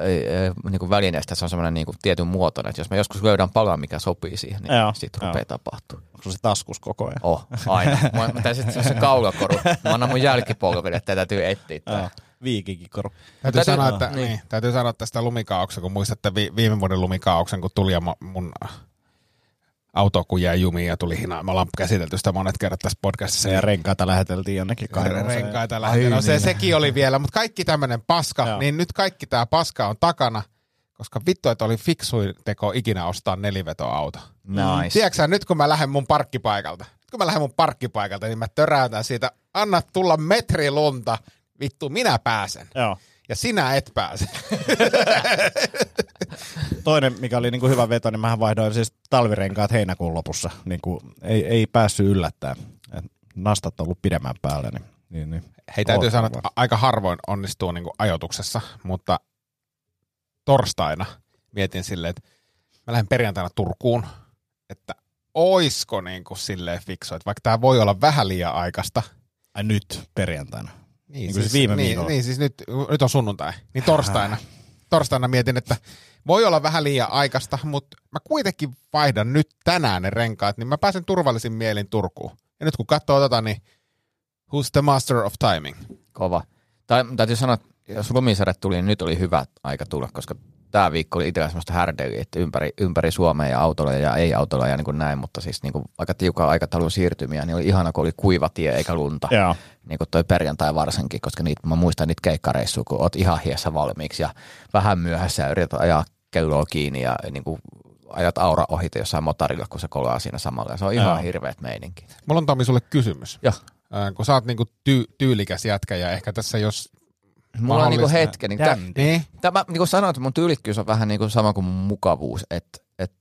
Speaker 4: niin kuin välineestä. Se on semmoinen niin kuin tietyn muotoinen, että jos mä joskus löydän palan, mikä sopii siihen, niin
Speaker 5: Joo,
Speaker 4: siitä rupeaa tapahtua.
Speaker 5: Onko se taskus koko ajan?
Speaker 4: Oh, aina. Mä, mä sitten se kaulakoru. Mä annan mun jälkipolville, että täytyy etsiä
Speaker 5: Viikikikoru.
Speaker 6: Täytyy,
Speaker 4: Täytyy-
Speaker 6: sanoa, että,
Speaker 4: niin.
Speaker 6: niin. täytyy sanoa tästä lumikaauksen, kun muistatte vi, viime vuoden lumikaauksen, kun tuli ja ma- mun auto kun jäi jumiin ja tuli hinaa. Me ollaan käsitelty sitä monet kerrat tässä podcastissa.
Speaker 5: Ja renkaita läheteltiin jonnekin Kainuuseen.
Speaker 6: renkaita lähtee. No se, sekin oli vielä, mutta kaikki tämmöinen paska,
Speaker 5: Joo.
Speaker 6: niin nyt kaikki tämä paska on takana, koska vittu, että oli fiksuin teko ikinä ostaa nelivetoauto.
Speaker 4: Nice.
Speaker 6: Tiedätkö nyt kun mä lähden mun parkkipaikalta, nyt kun mä lähden mun parkkipaikalta, niin mä töräytän siitä, anna tulla metri lunta, vittu minä pääsen.
Speaker 5: Joo.
Speaker 6: Ja sinä et pääse.
Speaker 5: Toinen, mikä oli niinku hyvä veto, niin mähän vaihdoin siis talvirenkaat heinäkuun lopussa. Niinku, ei, ei päässyt yllättää. Nastat on ollut pidemmän päällä. Niin, niin, niin.
Speaker 6: Hei, täytyy sanoa, että aika harvoin onnistuu niin ajoituksessa, mutta torstaina mietin silleen, että mä lähden perjantaina Turkuun, että oisko niin kuin silleen fiksu, että vaikka tämä voi olla vähän liian aikaista.
Speaker 5: Ai nyt perjantaina.
Speaker 6: Niin,
Speaker 5: Niin kuin siis viime
Speaker 6: niin,
Speaker 5: viikolla.
Speaker 6: niin siis nyt, nyt on sunnuntai, niin torstaina. Torstaina mietin, että voi olla vähän liian aikaista, mutta mä kuitenkin vaihdan nyt tänään ne renkaat, niin mä pääsen turvallisin mielin Turkuun. Ja nyt kun katsoo tota, niin who's the master of timing?
Speaker 4: Kova. Tai, täytyy sanoa, että jos lumisade tuli, niin nyt oli hyvä aika tulla, koska tämä viikko oli itsellä semmoista härdeliä, että ympäri, ympäri Suomea ja autolla ja ei autolla ja niin kuin näin, mutta siis niin kuin aika tiukan aikataulun siirtymiä, niin oli ihana, kun oli kuiva tie eikä lunta.
Speaker 5: Joo.
Speaker 4: Niin kuin toi perjantai varsinkin, koska niitä, mä muistan niitä keikkareissuja, kun oot ihan hiessä valmiiksi ja vähän myöhässä ja yrität ajaa kelloa kiinni ja niin kuin ajat aura ohite jossain motorilla, kun se kolaa siinä samalla. Ja se on ihan
Speaker 5: Joo.
Speaker 4: hirveät meininki.
Speaker 6: Mulla on Tomi sulle kysymys.
Speaker 4: Joo.
Speaker 6: Äh, kun sä oot niinku ty- tyylikäs jätkä ja ehkä tässä jos...
Speaker 4: Mulla on niinku hetken. Niin tä,
Speaker 6: Niin?
Speaker 4: tämä, niin kuin sanoin, että mun tyylikkyys on vähän niin kuin sama kuin mun mukavuus. Että et,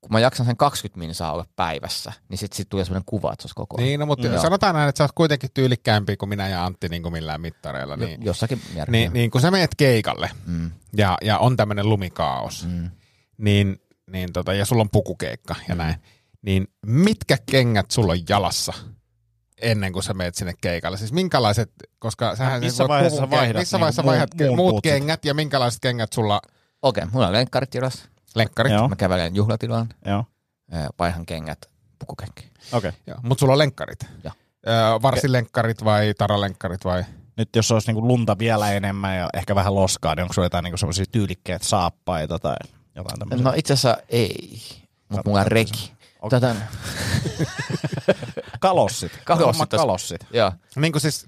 Speaker 4: kun mä jaksan sen 20 minsaa olla päivässä, niin sit, sit tulee sellainen kuva, että se olisi koko ajan.
Speaker 6: Niin, no, mutta
Speaker 4: Joo.
Speaker 6: sanotaan näin, että sä oot kuitenkin tyylikkäämpi kuin minä ja Antti niin kuin millään mittareilla.
Speaker 4: Jo-
Speaker 6: Niin,
Speaker 4: Jossakin järkeä.
Speaker 6: niin, niin kun sä meet keikalle
Speaker 4: Mm,
Speaker 6: ja, ja on tämmöinen lumikaos,
Speaker 4: mm.
Speaker 6: niin, niin tota, ja sulla on pukukeikka ja näin, niin mitkä kengät sulla on jalassa ennen kuin sä meet sinne keikalle? Siis minkälaiset, koska sähän
Speaker 5: Missä
Speaker 6: voit
Speaker 5: vaiheessa
Speaker 6: puvun-
Speaker 5: vaihdat
Speaker 6: missä
Speaker 5: niinku
Speaker 6: vaiheessa
Speaker 5: muun-
Speaker 6: vaihdat
Speaker 5: muun
Speaker 6: muut
Speaker 5: putsit?
Speaker 6: kengät ja minkälaiset kengät sulla,
Speaker 4: Okei, mulla on lenkkarit jalassa.
Speaker 6: lenkkarit,
Speaker 5: Joo.
Speaker 4: Mä kävelen juhlatilaan,
Speaker 5: Joo,
Speaker 4: eh, vaihan kengät, pukukenki.
Speaker 5: okei. Okay.
Speaker 6: Joo, mutta sulla on lenkkarit.
Speaker 4: Joo.
Speaker 6: Varsilenkkarit vai taralenkkarit vai?
Speaker 5: Nyt jos olisi niinku lunta vielä enemmän ja ehkä vähän loskaa, niin onko sulla jotain niinku semmoisia tyylikkeet saappaita tai jotain tämmöistä?
Speaker 4: No itse asiassa ei, mutta mulla on reki.
Speaker 5: Okei.
Speaker 4: Tätä,
Speaker 5: kalossit.
Speaker 4: Kalossit tässä.
Speaker 5: kalossit.
Speaker 4: joo.
Speaker 6: Niin kuin siis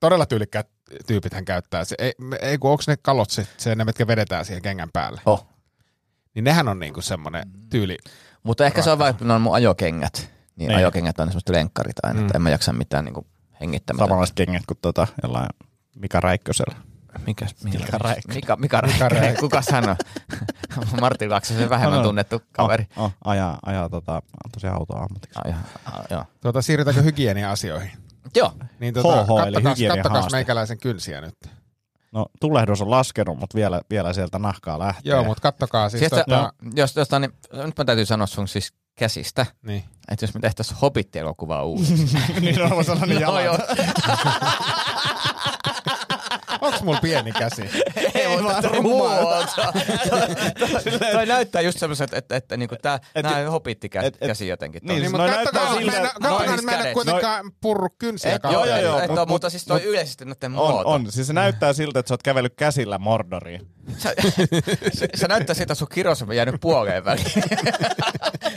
Speaker 6: todella tyylikkäät tyypit hän käyttää. Se, ei, ei kun onko ne kalotsit, se ne, mitkä vedetään siihen kengän päälle.
Speaker 4: Oh.
Speaker 6: Niin nehän on niinku semmoinen tyyli.
Speaker 4: Mutta ehkä se on vain, että ne on mun ajokengät. Niin,
Speaker 5: Niin.
Speaker 4: niin. ajokengät on semmoista lenkkarit aina,
Speaker 6: Mm.
Speaker 4: mm. että en mä jaksa mitään niinku hengittämättä.
Speaker 5: Samanlaiset kengät kuin tota, jollain Mika Räikkösellä.
Speaker 4: Mikä, mikä,
Speaker 5: Mika Räikkönen.
Speaker 4: Mika, Mika Räikkönen. Kuka sanoo? Martin Laaksosen vähemmän
Speaker 5: No, no.
Speaker 4: tunnettu kaveri.
Speaker 5: Oh, oh, ajaa, ajaa tota, tosiaan autoa ammatiksi.
Speaker 4: Ai, joo.
Speaker 6: Tuota, siirrytäänkö hygienia-asioihin?
Speaker 4: Joo.
Speaker 6: Niin tuota,
Speaker 5: HH, eli
Speaker 6: kattokas,
Speaker 5: hygieniahaaste.
Speaker 6: kattokas meikäläisen kynsiä nyt.
Speaker 5: No tulehdus on laskenut, mutta vielä, vielä sieltä nahkaa lähtee.
Speaker 6: Joo, mutta kattokaa siis.
Speaker 4: Siis
Speaker 6: Tota,
Speaker 4: tota, jos, jos, niin, nyt mä täytyy sanoa sun siis käsistä,
Speaker 6: niin.
Speaker 4: että jos me tehtäisiin Hobbit-elokuvaa uusi.
Speaker 5: niin on sellainen
Speaker 4: no, joo.
Speaker 6: Onks mulla pieni käsi?
Speaker 4: Ei, mutta toi muoto. Toi- näyttää just semmoiset, että, että niinku tää,
Speaker 5: Et-
Speaker 4: nää hobitti
Speaker 5: et- et-
Speaker 4: käsi jotenkin.
Speaker 5: niin,
Speaker 6: Niin,
Speaker 5: no
Speaker 6: mutta
Speaker 5: näyttää
Speaker 6: kattokaa,
Speaker 5: siltä,
Speaker 6: mä en,
Speaker 5: että-
Speaker 6: kattokaa, en
Speaker 4: kädet.
Speaker 6: kuitenkaan purru kynsiä
Speaker 4: joo, joo, joo,
Speaker 5: mut-
Speaker 4: et,
Speaker 5: mut-
Speaker 4: mutta siis toi yleisesti näiden
Speaker 5: On,
Speaker 4: muoto.
Speaker 5: on. Siis se näyttää siltä, että sä oot kävellyt käsillä Mordoriin.
Speaker 4: Sä, se, se näyttää siltä, että sun kirous on jäänyt puoleen väliin.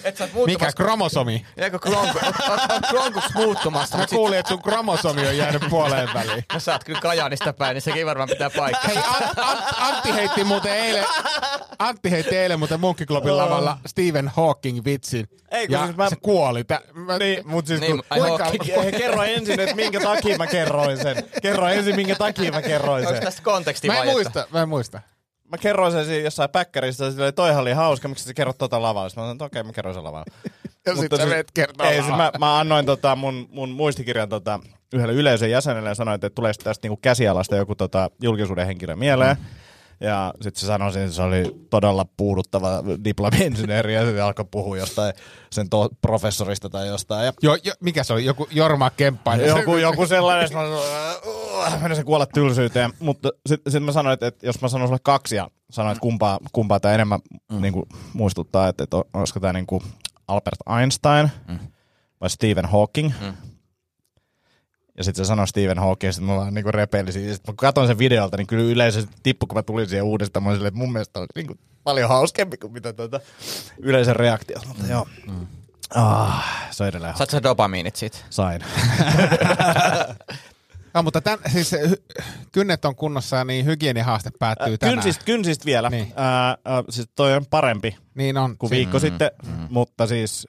Speaker 4: Et sä oot
Speaker 6: Mikä kromosomi?
Speaker 4: Eikö kronku, kronkuksi muuttumassa,
Speaker 6: Mä
Speaker 4: mutta sit,
Speaker 6: kuulin, että sun kromosomi on jäänyt puoleen väliin.
Speaker 4: no sä oot kyllä Kajaanista päin, niin sekin varmaan pitää paikkaa.
Speaker 6: Hei, Ant, Ant, Antti heitti muuten eilen, Antti heitti eilen muuten Munkkiklubin lavalla Stephen Hawking vitsin.
Speaker 5: Ei, kun
Speaker 6: ja
Speaker 5: siis mä-
Speaker 6: se kuoli. Tä, mä,
Speaker 5: Niin, mut siis
Speaker 4: Niin,
Speaker 5: kun,
Speaker 6: kuinka-
Speaker 4: Hawking.
Speaker 5: He- kerro ensin, että minkä takia mä kerroin sen. Kerro ensin, minkä takia mä kerroin
Speaker 4: Onko
Speaker 5: sen.
Speaker 4: tästä konteksti
Speaker 6: mä en muista, mä en muista.
Speaker 5: Mä kerroin sen siinä jossain päkkärissä, silleen, toihan oli hauska, miksi sä kerrot tota lavalla? Sitten Mä sanoin, että okei, mä kerron sen lavalla.
Speaker 6: Ja sit sä menet kertoa
Speaker 5: Ei, siis mä, mä annoin tota mun, mun muistikirjan tota, yhdelle yleisön jäsenelle ja sanoin, että tulee tästä niinku käsialasta joku tota, julkisuuden henkilö mieleen. Ja sitten se sanoi, että se oli todella puuduttava diplomi-insinööri ja sitten alkoi puhua jostain sen to- professorista tai jostain. Ja
Speaker 6: Jo, jo, mikä se oli? Joku Jorma Kemppainen.
Speaker 5: joku, joku sellainen, että mä sanoin, menisin kuolla tylsyyteen. Mutta sitten sit mä sanoin, että, että jos mä sanon sulle kaksi ja sanoin, että kumpaa, kumpaa tämä enemmän mm. niin kuin, muistuttaa, että, että olisiko tämä niin kuin Albert Einstein mm. vai Stephen Hawking. Mm. Ja sitten se sanoi Stephen Hawking, ja sitten mä vaan niinku repeilisin. Ja sitten kun katson sen videolta, niin kyllä yleisö tippui, kun mä tulin siihen uudestaan. Mä olin silleen, että mun mielestä on niinku paljon hauskempi kuin mitä tuota yleisön reaktio. Mutta joo. Mm. Ah, se on edelleen
Speaker 4: Saat sä dopamiinit siitä?
Speaker 5: Sain.
Speaker 6: No, mutta tämän, siis kynnet on kunnossa, niin hygienihaaste päättyy tänään.
Speaker 5: Kynsistä, kynsistä vielä.
Speaker 6: Niin.
Speaker 5: Ää, ää, siis toi on parempi
Speaker 6: Niin on.
Speaker 5: kuin viikko mm, sitten, mm. mutta siis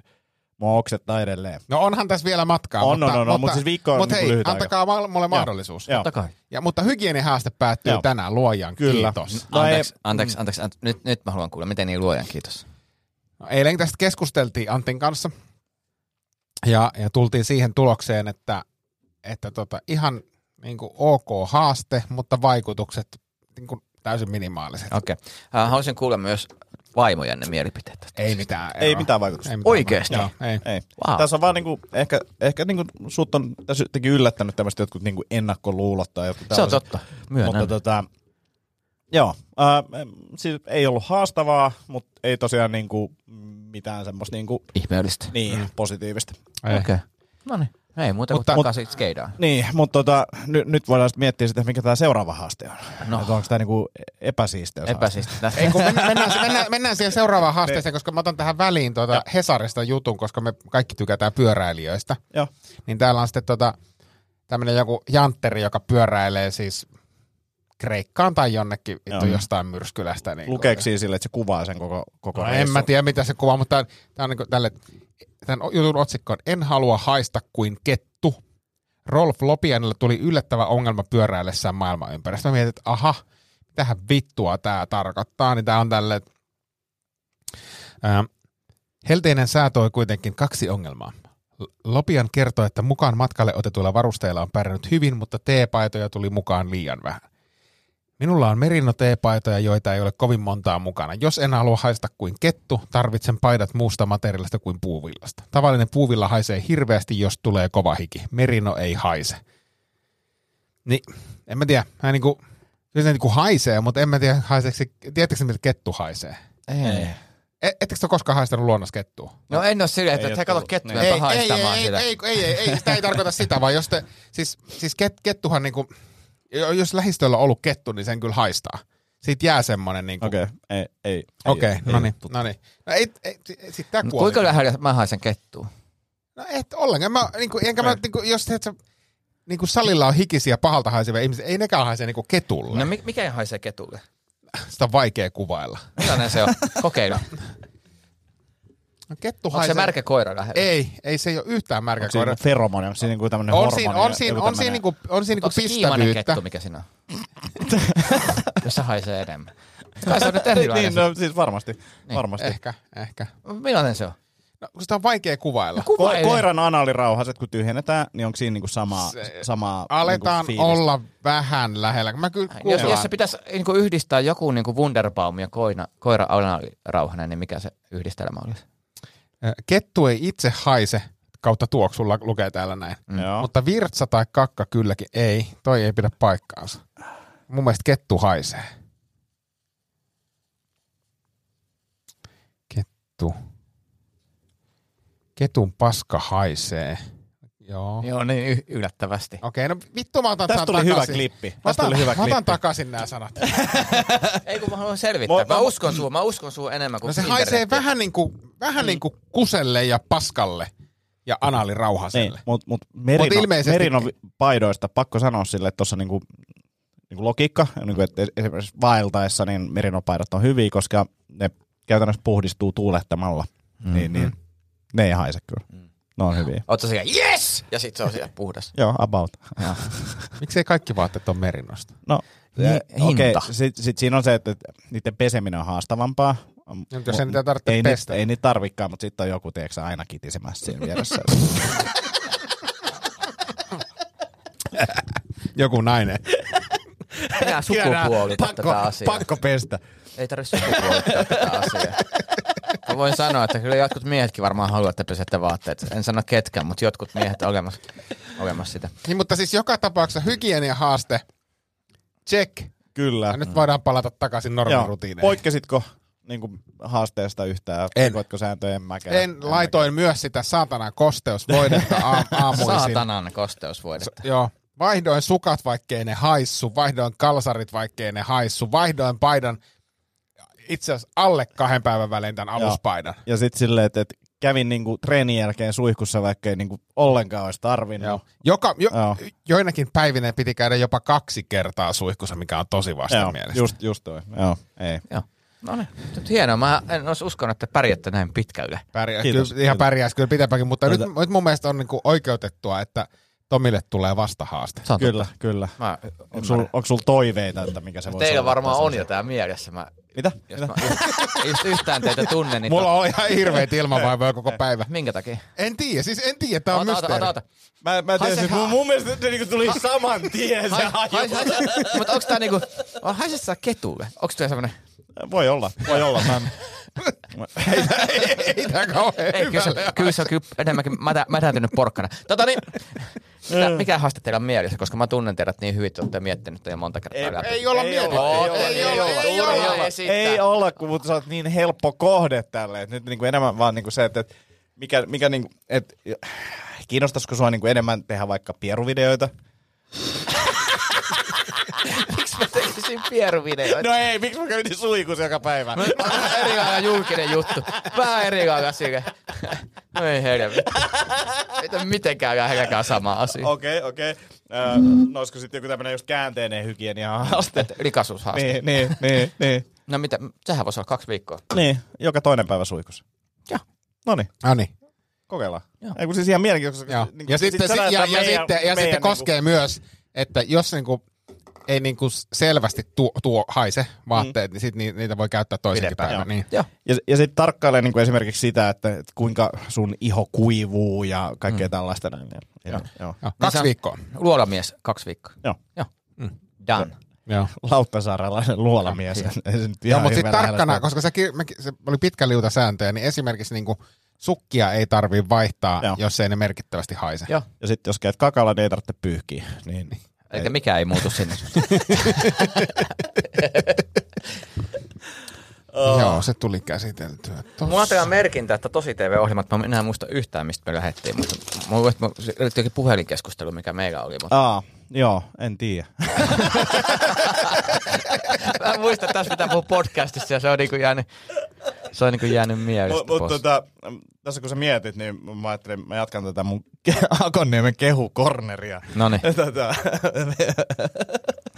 Speaker 5: mua oksettaa edelleen.
Speaker 6: No onhan tässä vielä matkaa.
Speaker 5: On,
Speaker 6: mutta,
Speaker 5: on, on, on, mutta siis viikko on
Speaker 6: Mutta
Speaker 5: niinku
Speaker 6: hei,
Speaker 5: lyhyt aika.
Speaker 6: antakaa ma- mulle mahdollisuus.
Speaker 5: Joo.
Speaker 4: Totta kai.
Speaker 6: Ja, mutta hygienihaaste päättyy
Speaker 5: Joo.
Speaker 6: tänään, luojan
Speaker 5: Kyllä.
Speaker 6: kiitos.
Speaker 5: No
Speaker 4: anteeksi,
Speaker 5: ei-
Speaker 4: anteeksi, anteeksi, anteeksi. Nyt, nyt mä haluan kuulla, miten niin luojan kiitos.
Speaker 6: No, eilen tästä keskusteltiin Antin kanssa ja, ja tultiin siihen tulokseen, että, että tota, ihan niin kuin ok haaste, mutta vaikutukset niin kuin täysin minimaaliset.
Speaker 4: Okei. Okay. Haluaisin kuulla myös vaimojenne mielipiteet. tästä.
Speaker 6: Ei mitään eroa.
Speaker 5: Ei mitään vaikutusta.
Speaker 6: Ei mitään
Speaker 4: Oikeesti?
Speaker 6: Joo, ei.
Speaker 5: Ei.
Speaker 4: Wow.
Speaker 5: Tässä on vaan niinku, ehkä, ehkä niinku, sut on tässä jotenkin yllättänyt tämmöiset jotkut niinku ennakkoluulot tai jotkut
Speaker 4: Se on totta. Myönnän.
Speaker 5: Mutta tota, joo, ää, siis ei ollut haastavaa, mutta ei tosiaan niinku mitään semmoista niinku,
Speaker 4: Ihmeellistä.
Speaker 5: niin, mm. positiivista.
Speaker 6: Ei.
Speaker 4: Okei. Okay. No niin. Ei muuta kuin
Speaker 6: Mutta-
Speaker 4: takaisin skeidaan.
Speaker 5: Niin, mutta tota, nyt, nyt voidaan miettiä sitä, mikä tämä seuraava haaste on.
Speaker 4: No.
Speaker 5: No. onko tämä niinku epäsiisteys?
Speaker 4: Epäsiistä.
Speaker 6: Ei, kun mennään, mennään, mennään, mennään siihen seuraavaan haasteeseen, koska mä otan tähän väliin tuota Hesarista jutun, koska me kaikki tykätään pyöräilijöistä.
Speaker 5: Joo.
Speaker 6: Niin täällä on sitten tota, tämmöinen joku jantteri, joka pyöräilee siis Kreikkaan tai jonnekin vittu jostain myrskylästä. Niin
Speaker 5: Lukeeko siinä sille, että se kuvaa sen koko, koko
Speaker 6: No, en mä tiedä, mitä se kuvaa, mutta tämä on niinku tälle, tämän jutun otsikko on En halua haista kuin kettu. Rolf Lopianilla tuli yllättävä ongelma pyöräillessään maailman ympäri. Sitten mä mietin, että aha, mitähän vittua tämä tarkoittaa, niin tämä on tälle, helteinen sää toi kuitenkin kaksi ongelmaa. Lopian kertoi, että mukaan matkalle otetuilla varusteilla on pärjännyt hyvin, mutta teepaitoja tuli mukaan liian vähän. Minulla on merino-teepaitoja, joita ei ole kovin montaa mukana. Jos en halua haista kuin kettu, tarvitsen paidat muusta materiaalista kuin puuvillasta. Tavallinen puuvilla haisee hirveästi, jos tulee kova hiki. Merino ei haise. Niin, en mä tiedä. Hän niinku, kyllä se niinku haisee, mutta en mä tiedä, haiseeko se, tiedättekö miltä kettu haisee?
Speaker 4: Ei.
Speaker 6: E- Ettekö te ole koskaan haistanut luonnossa kettua?
Speaker 4: No en ole silleen, että
Speaker 5: Ei
Speaker 4: et
Speaker 5: oo
Speaker 4: he kato
Speaker 5: tullut.
Speaker 4: kettuja
Speaker 6: Ei,
Speaker 4: ei,
Speaker 6: ei, ei,
Speaker 4: haistamaan
Speaker 6: ei,
Speaker 4: sitä.
Speaker 6: ei, ei, ei, ei, sitä ei tarkoita sitä, vaan jos te, siis, siis ket, kettuhan niinku, jos lähistöllä on ollut kettu, niin sen kyllä haistaa. Siitä jää semmonen niinku,
Speaker 5: Okei, okay. ei, ei.
Speaker 6: okei,
Speaker 5: ei,
Speaker 6: no
Speaker 5: ei
Speaker 6: niin, no niin. No ei, ei, sit tää
Speaker 4: No,
Speaker 6: kuoli.
Speaker 4: Kuinka lähellä mä haisen kettua?
Speaker 6: No et ollenkaan. Mä, niinku, enkä mä, niinku, jos teet sä, niinku salilla on hikisiä pahalta haisevia ihmisiä, ei nekään haise niinku ketulle.
Speaker 4: No mi- mikä haisee ketulle?
Speaker 6: Sitä on vaikea kuvailla.
Speaker 4: Millainen se on? Kokeile.
Speaker 6: No, kettu
Speaker 4: Onko se
Speaker 6: haisee...
Speaker 4: märkä koira lähellä?
Speaker 6: Ei, ei se ei ole yhtään märkä
Speaker 5: Onko siinä
Speaker 6: koira.
Speaker 5: niinku feromoni, onko siinä niinku tämmönen
Speaker 6: On
Speaker 5: hormoni?
Speaker 6: siinä, on siinä, on siinä, niinku, on siinä niinku
Speaker 4: Onko se kiimainen
Speaker 6: pistävyyttä.
Speaker 4: kettu, mikä siinä on? Jos se haisee enemmän. Kai se on nyt erilainen.
Speaker 5: Niin, no siis varmasti.
Speaker 4: Niin,
Speaker 5: varmasti.
Speaker 6: Ehkä, ehkä.
Speaker 4: Millainen se on?
Speaker 6: No, kun sitä on vaikea kuvailla.
Speaker 5: Ko- koiran anaalirauhaset, kun tyhjennetään, niin onko siinä niinku samaa,
Speaker 6: Se-
Speaker 5: samaa
Speaker 6: Aletaan
Speaker 5: niinku
Speaker 6: olla vähän lähellä. Mä kyllä
Speaker 4: Jos,
Speaker 6: kuvaan.
Speaker 4: jos se pitäisi niin yhdistää joku niin Wunderbaum ja koina, koira rauhanen, niin mikä se yhdistelmä olisi?
Speaker 6: Kettu ei itse haise, kautta tuoksulla lukee täällä näin.
Speaker 5: Mm. Joo.
Speaker 6: Mutta virtsa tai kakka kylläkin ei. Toi ei pidä paikkaansa. Mun mielestä kettu haisee. Kettu. Ketun paska haisee. Joo.
Speaker 4: Joo, niin y- yllättävästi.
Speaker 6: Okei, no vittu mä otan
Speaker 5: Tästä tuli hyvä
Speaker 6: takaisin.
Speaker 5: klippi.
Speaker 6: Mä
Speaker 5: Tästä
Speaker 6: otan,
Speaker 5: tuli hyvä
Speaker 6: mä otan
Speaker 5: klippi.
Speaker 6: takaisin nämä sanat.
Speaker 4: Ei kun mä haluan selvittää.
Speaker 5: Mä-
Speaker 4: Mä,
Speaker 5: mä-
Speaker 4: uskon sua, mä uskon sua enemmän kuin
Speaker 6: No se
Speaker 4: internetti.
Speaker 6: haisee vähän niin kuin, vähän niin kuin kuselle ja paskalle ja
Speaker 5: Niin,
Speaker 6: anaalirauhaselle.
Speaker 5: mutta mut merino,
Speaker 6: Mut ilmeisesti-
Speaker 5: merino paidoista pakko sanoa sille, että tuossa niinku, niinku logiikka, niinku, että esimerkiksi vaeltaessa niin merinopaidat on hyviä, koska ne käytännössä puhdistuu tuulettamalla, mm-hmm. niin, niin ne ei haise kyllä. Mm. Ne on hyviä.
Speaker 4: Oot siellä, yes! Ja sit se on siellä puhdas.
Speaker 5: Joo, about.
Speaker 6: Miksei kaikki vaatteet on merinosta?
Speaker 5: No,
Speaker 4: Niin,
Speaker 5: eh, okei,
Speaker 4: hinta.
Speaker 5: sit, sit siinä on se, että niiden peseminen on haastavampaa.
Speaker 6: Mutta jos ei niitä tarvitse
Speaker 5: ei,
Speaker 6: pestä.
Speaker 5: Niitä, ei niitä tarvikaan, mutta sitten on joku, tiedätkö, aina kitisemässä siinä vieressä.
Speaker 6: Joku nainen.
Speaker 4: Minä sukupuolita tätä asiaa.
Speaker 5: pakko pestä.
Speaker 4: Ei tarvitse sukupuolittaa tätä asiaa. Mä voin sanoa, että kyllä jotkut miehetkin varmaan haluavat, että pesette vaatteet. En sano ketkään, mutta jotkut miehet olemassa, olemassa sitä.
Speaker 6: Niin, mutta siis joka tapauksessa hygienia haaste, check.
Speaker 5: Kyllä.
Speaker 6: Ja nyt voidaan palata takaisin
Speaker 5: Joo.
Speaker 6: normaalirutiineihin.
Speaker 5: Poikkesitko niin kuin, haasteesta yhtään?
Speaker 6: En.
Speaker 5: Rikoitko sääntöjä? En mäkään.
Speaker 6: En laitoin myös sitä saatanan kosteusvoidetta aam- aamuisin.
Speaker 4: Saatanan kosteusvoidetta.
Speaker 6: Joo. Vaihdoin sukat, vaikkei ne haissu. Vaihdoin kalsarit, vaikkei ne haissu. Vaihdoin paidan itse asiassa alle kahden päivän välein tämän aluspaidan.
Speaker 5: Ja sitten silleen, että, että kävin niin kuin, treenin jälkeen suihkussa, vaikka ei niin kuin, ollenkaan olisi tarvinnut.
Speaker 6: Joo. Joka, jo,
Speaker 5: Joo.
Speaker 6: joinakin päivinä piti käydä jopa kaksi kertaa suihkussa, mikä on tosi
Speaker 5: Joo,
Speaker 6: vastenmielistä.
Speaker 5: just, just toi. Joo, ei.
Speaker 4: Joo. No niin, nyt hienoa. Mä en olisi uskonut, että pärjätte näin pitkälle.
Speaker 6: Pärjää,
Speaker 5: Kiitos,
Speaker 6: kyllä, ihan pärjäisi kyllä pitempäkin, mutta nyt, nyt mun mielestä on niinku oikeutettua, että Tomille tulee vastahaaste.
Speaker 4: On
Speaker 5: Kyllä,
Speaker 4: totta.
Speaker 5: kyllä.
Speaker 4: Mä
Speaker 5: Onko sulla sul toiveita, että mikä se voisi
Speaker 4: Teillä varmaan on jo tää mielessä. Mä,
Speaker 5: Mitä?
Speaker 4: jos
Speaker 5: Mitä?
Speaker 4: mä just yhtään teitä tunnen, niin
Speaker 6: Mulla on ihan hirveitä ilmavaivoja koko päivä.
Speaker 4: minkä takia?
Speaker 6: En tiedä, siis en tiedä, tää on
Speaker 4: Ota,
Speaker 6: mysteeri.
Speaker 4: ota, ota.
Speaker 5: Mä, mä tiedän,
Speaker 4: Haise-
Speaker 5: että mun, mun mielestä se niinku tuli saman tien se haju.
Speaker 4: mutta onks tää niinku, on haisessa sä ketulle? Onks tää semmonen,
Speaker 5: Voi olla, voi olla. Mä,
Speaker 6: ei, ei, ei tää kauhean
Speaker 4: ei, kyllä se, kyllä se on kyllä enemmänkin mätä, mätääntynyt porkkana. Tota niin, mitä, mikä haaste teillä on mielessä, koska mä tunnen teidät niin hyvin, että olette miettinyt jo monta kertaa
Speaker 5: Ei-
Speaker 4: läpi.
Speaker 6: Ei olla
Speaker 5: Ei
Speaker 6: mietitty.
Speaker 5: olla,
Speaker 6: Ei
Speaker 5: ei
Speaker 6: olla, ei olla, ei olla.
Speaker 5: mutta sä oot niin helppo kohde tälle. Nyt niinku enemmän vaan niinku se, että et mikä, mikä niinku, et, kiinnostaisiko sua niinku enemmän tehdä vaikka pieruvideoita?
Speaker 4: Miksi mä tekisin pieruvideoita?
Speaker 5: No ei, miksi mä kävin suihkussa joka päivä?
Speaker 4: Vähän eri lailla julkinen juttu. Vähän eri lailla sille. No ei helvetti. Ei tää mitenkään lähellekään sama asia.
Speaker 5: Okei, okei. Öö, no olisiko sitten joku tämmöinen just käänteinen hygienia-haaste?
Speaker 4: Likaisuushaaste.
Speaker 5: niin, niin, niin, niin.
Speaker 4: No mitä, sehän voisi olla kaksi viikkoa.
Speaker 5: Niin, joka toinen päivä suihkus.
Speaker 4: Joo.
Speaker 5: No niin,
Speaker 6: No niin.
Speaker 5: kokeillaan.
Speaker 4: Joo.
Speaker 5: Ei kun siis ihan mielenkiintoista. Niin
Speaker 6: ja sitten,
Speaker 5: sä
Speaker 6: si-
Speaker 5: näet
Speaker 6: ja, ja,
Speaker 5: meidän-
Speaker 6: ja
Speaker 5: meidän
Speaker 6: sitten
Speaker 5: niinku-
Speaker 6: koskee myös, että jos niinku ei niinku selvästi tuo, tuo haise vaatteet, mm. niin sit ni, niitä voi käyttää toisenkin päivänä.
Speaker 5: joo.
Speaker 6: Niin.
Speaker 4: Joo.
Speaker 5: Ja, ja sitten tarkkailee niin kuin esimerkiksi sitä, että, että kuinka sun iho kuivuu ja kaikkea mm. tällaista. Näin. Ja, ja, joo.
Speaker 6: Joo,
Speaker 4: Niin
Speaker 6: kaksi
Speaker 4: on-
Speaker 6: viikkoa.
Speaker 4: Luolamies kaksi viikkoa.
Speaker 5: Joo.
Speaker 4: Joo. Done.
Speaker 6: Joo.
Speaker 5: Lauttasaarelainen luolamies. Ei se nyt
Speaker 6: Joo,
Speaker 5: ihan
Speaker 6: mutta sitten tarkkana,
Speaker 5: lähellä
Speaker 6: koska sekin, se oli pitkä liuta sääntöjä, niin esimerkiksi niinku sukkia ei tarvii vaihtaa,
Speaker 5: Joo.
Speaker 6: jos ei ne merkittävästi haise.
Speaker 4: Joo.
Speaker 5: Ja sitten jos käyt kakalla, niin ei tarvitse pyyhkiä. Niin,
Speaker 4: Eli mikä ei muutu sinne.
Speaker 6: Joo, se tuli käsiteltyä.
Speaker 4: Mulla on täällä merkintä, että tosi TV-ohjelmat, mä en enää muista yhtään, mistä me lähdettiin, mutta mä luulen, että mä- se oli jokin puhelinkeskustelu, mikä meillä oli. Mutta
Speaker 5: Aa, joo, en tiedä.
Speaker 4: mä en muista, että tässä pitää puhua podcastissa ja se on niinku jäänyt, se on niinku jäänyt mielestä
Speaker 5: Mutta mut,
Speaker 4: pois.
Speaker 5: tota, tässä kun sä mietit, niin mä ajattelin, mä jatkan tätä mun ke- Akonniemen kehu-korneria.
Speaker 4: Noniin.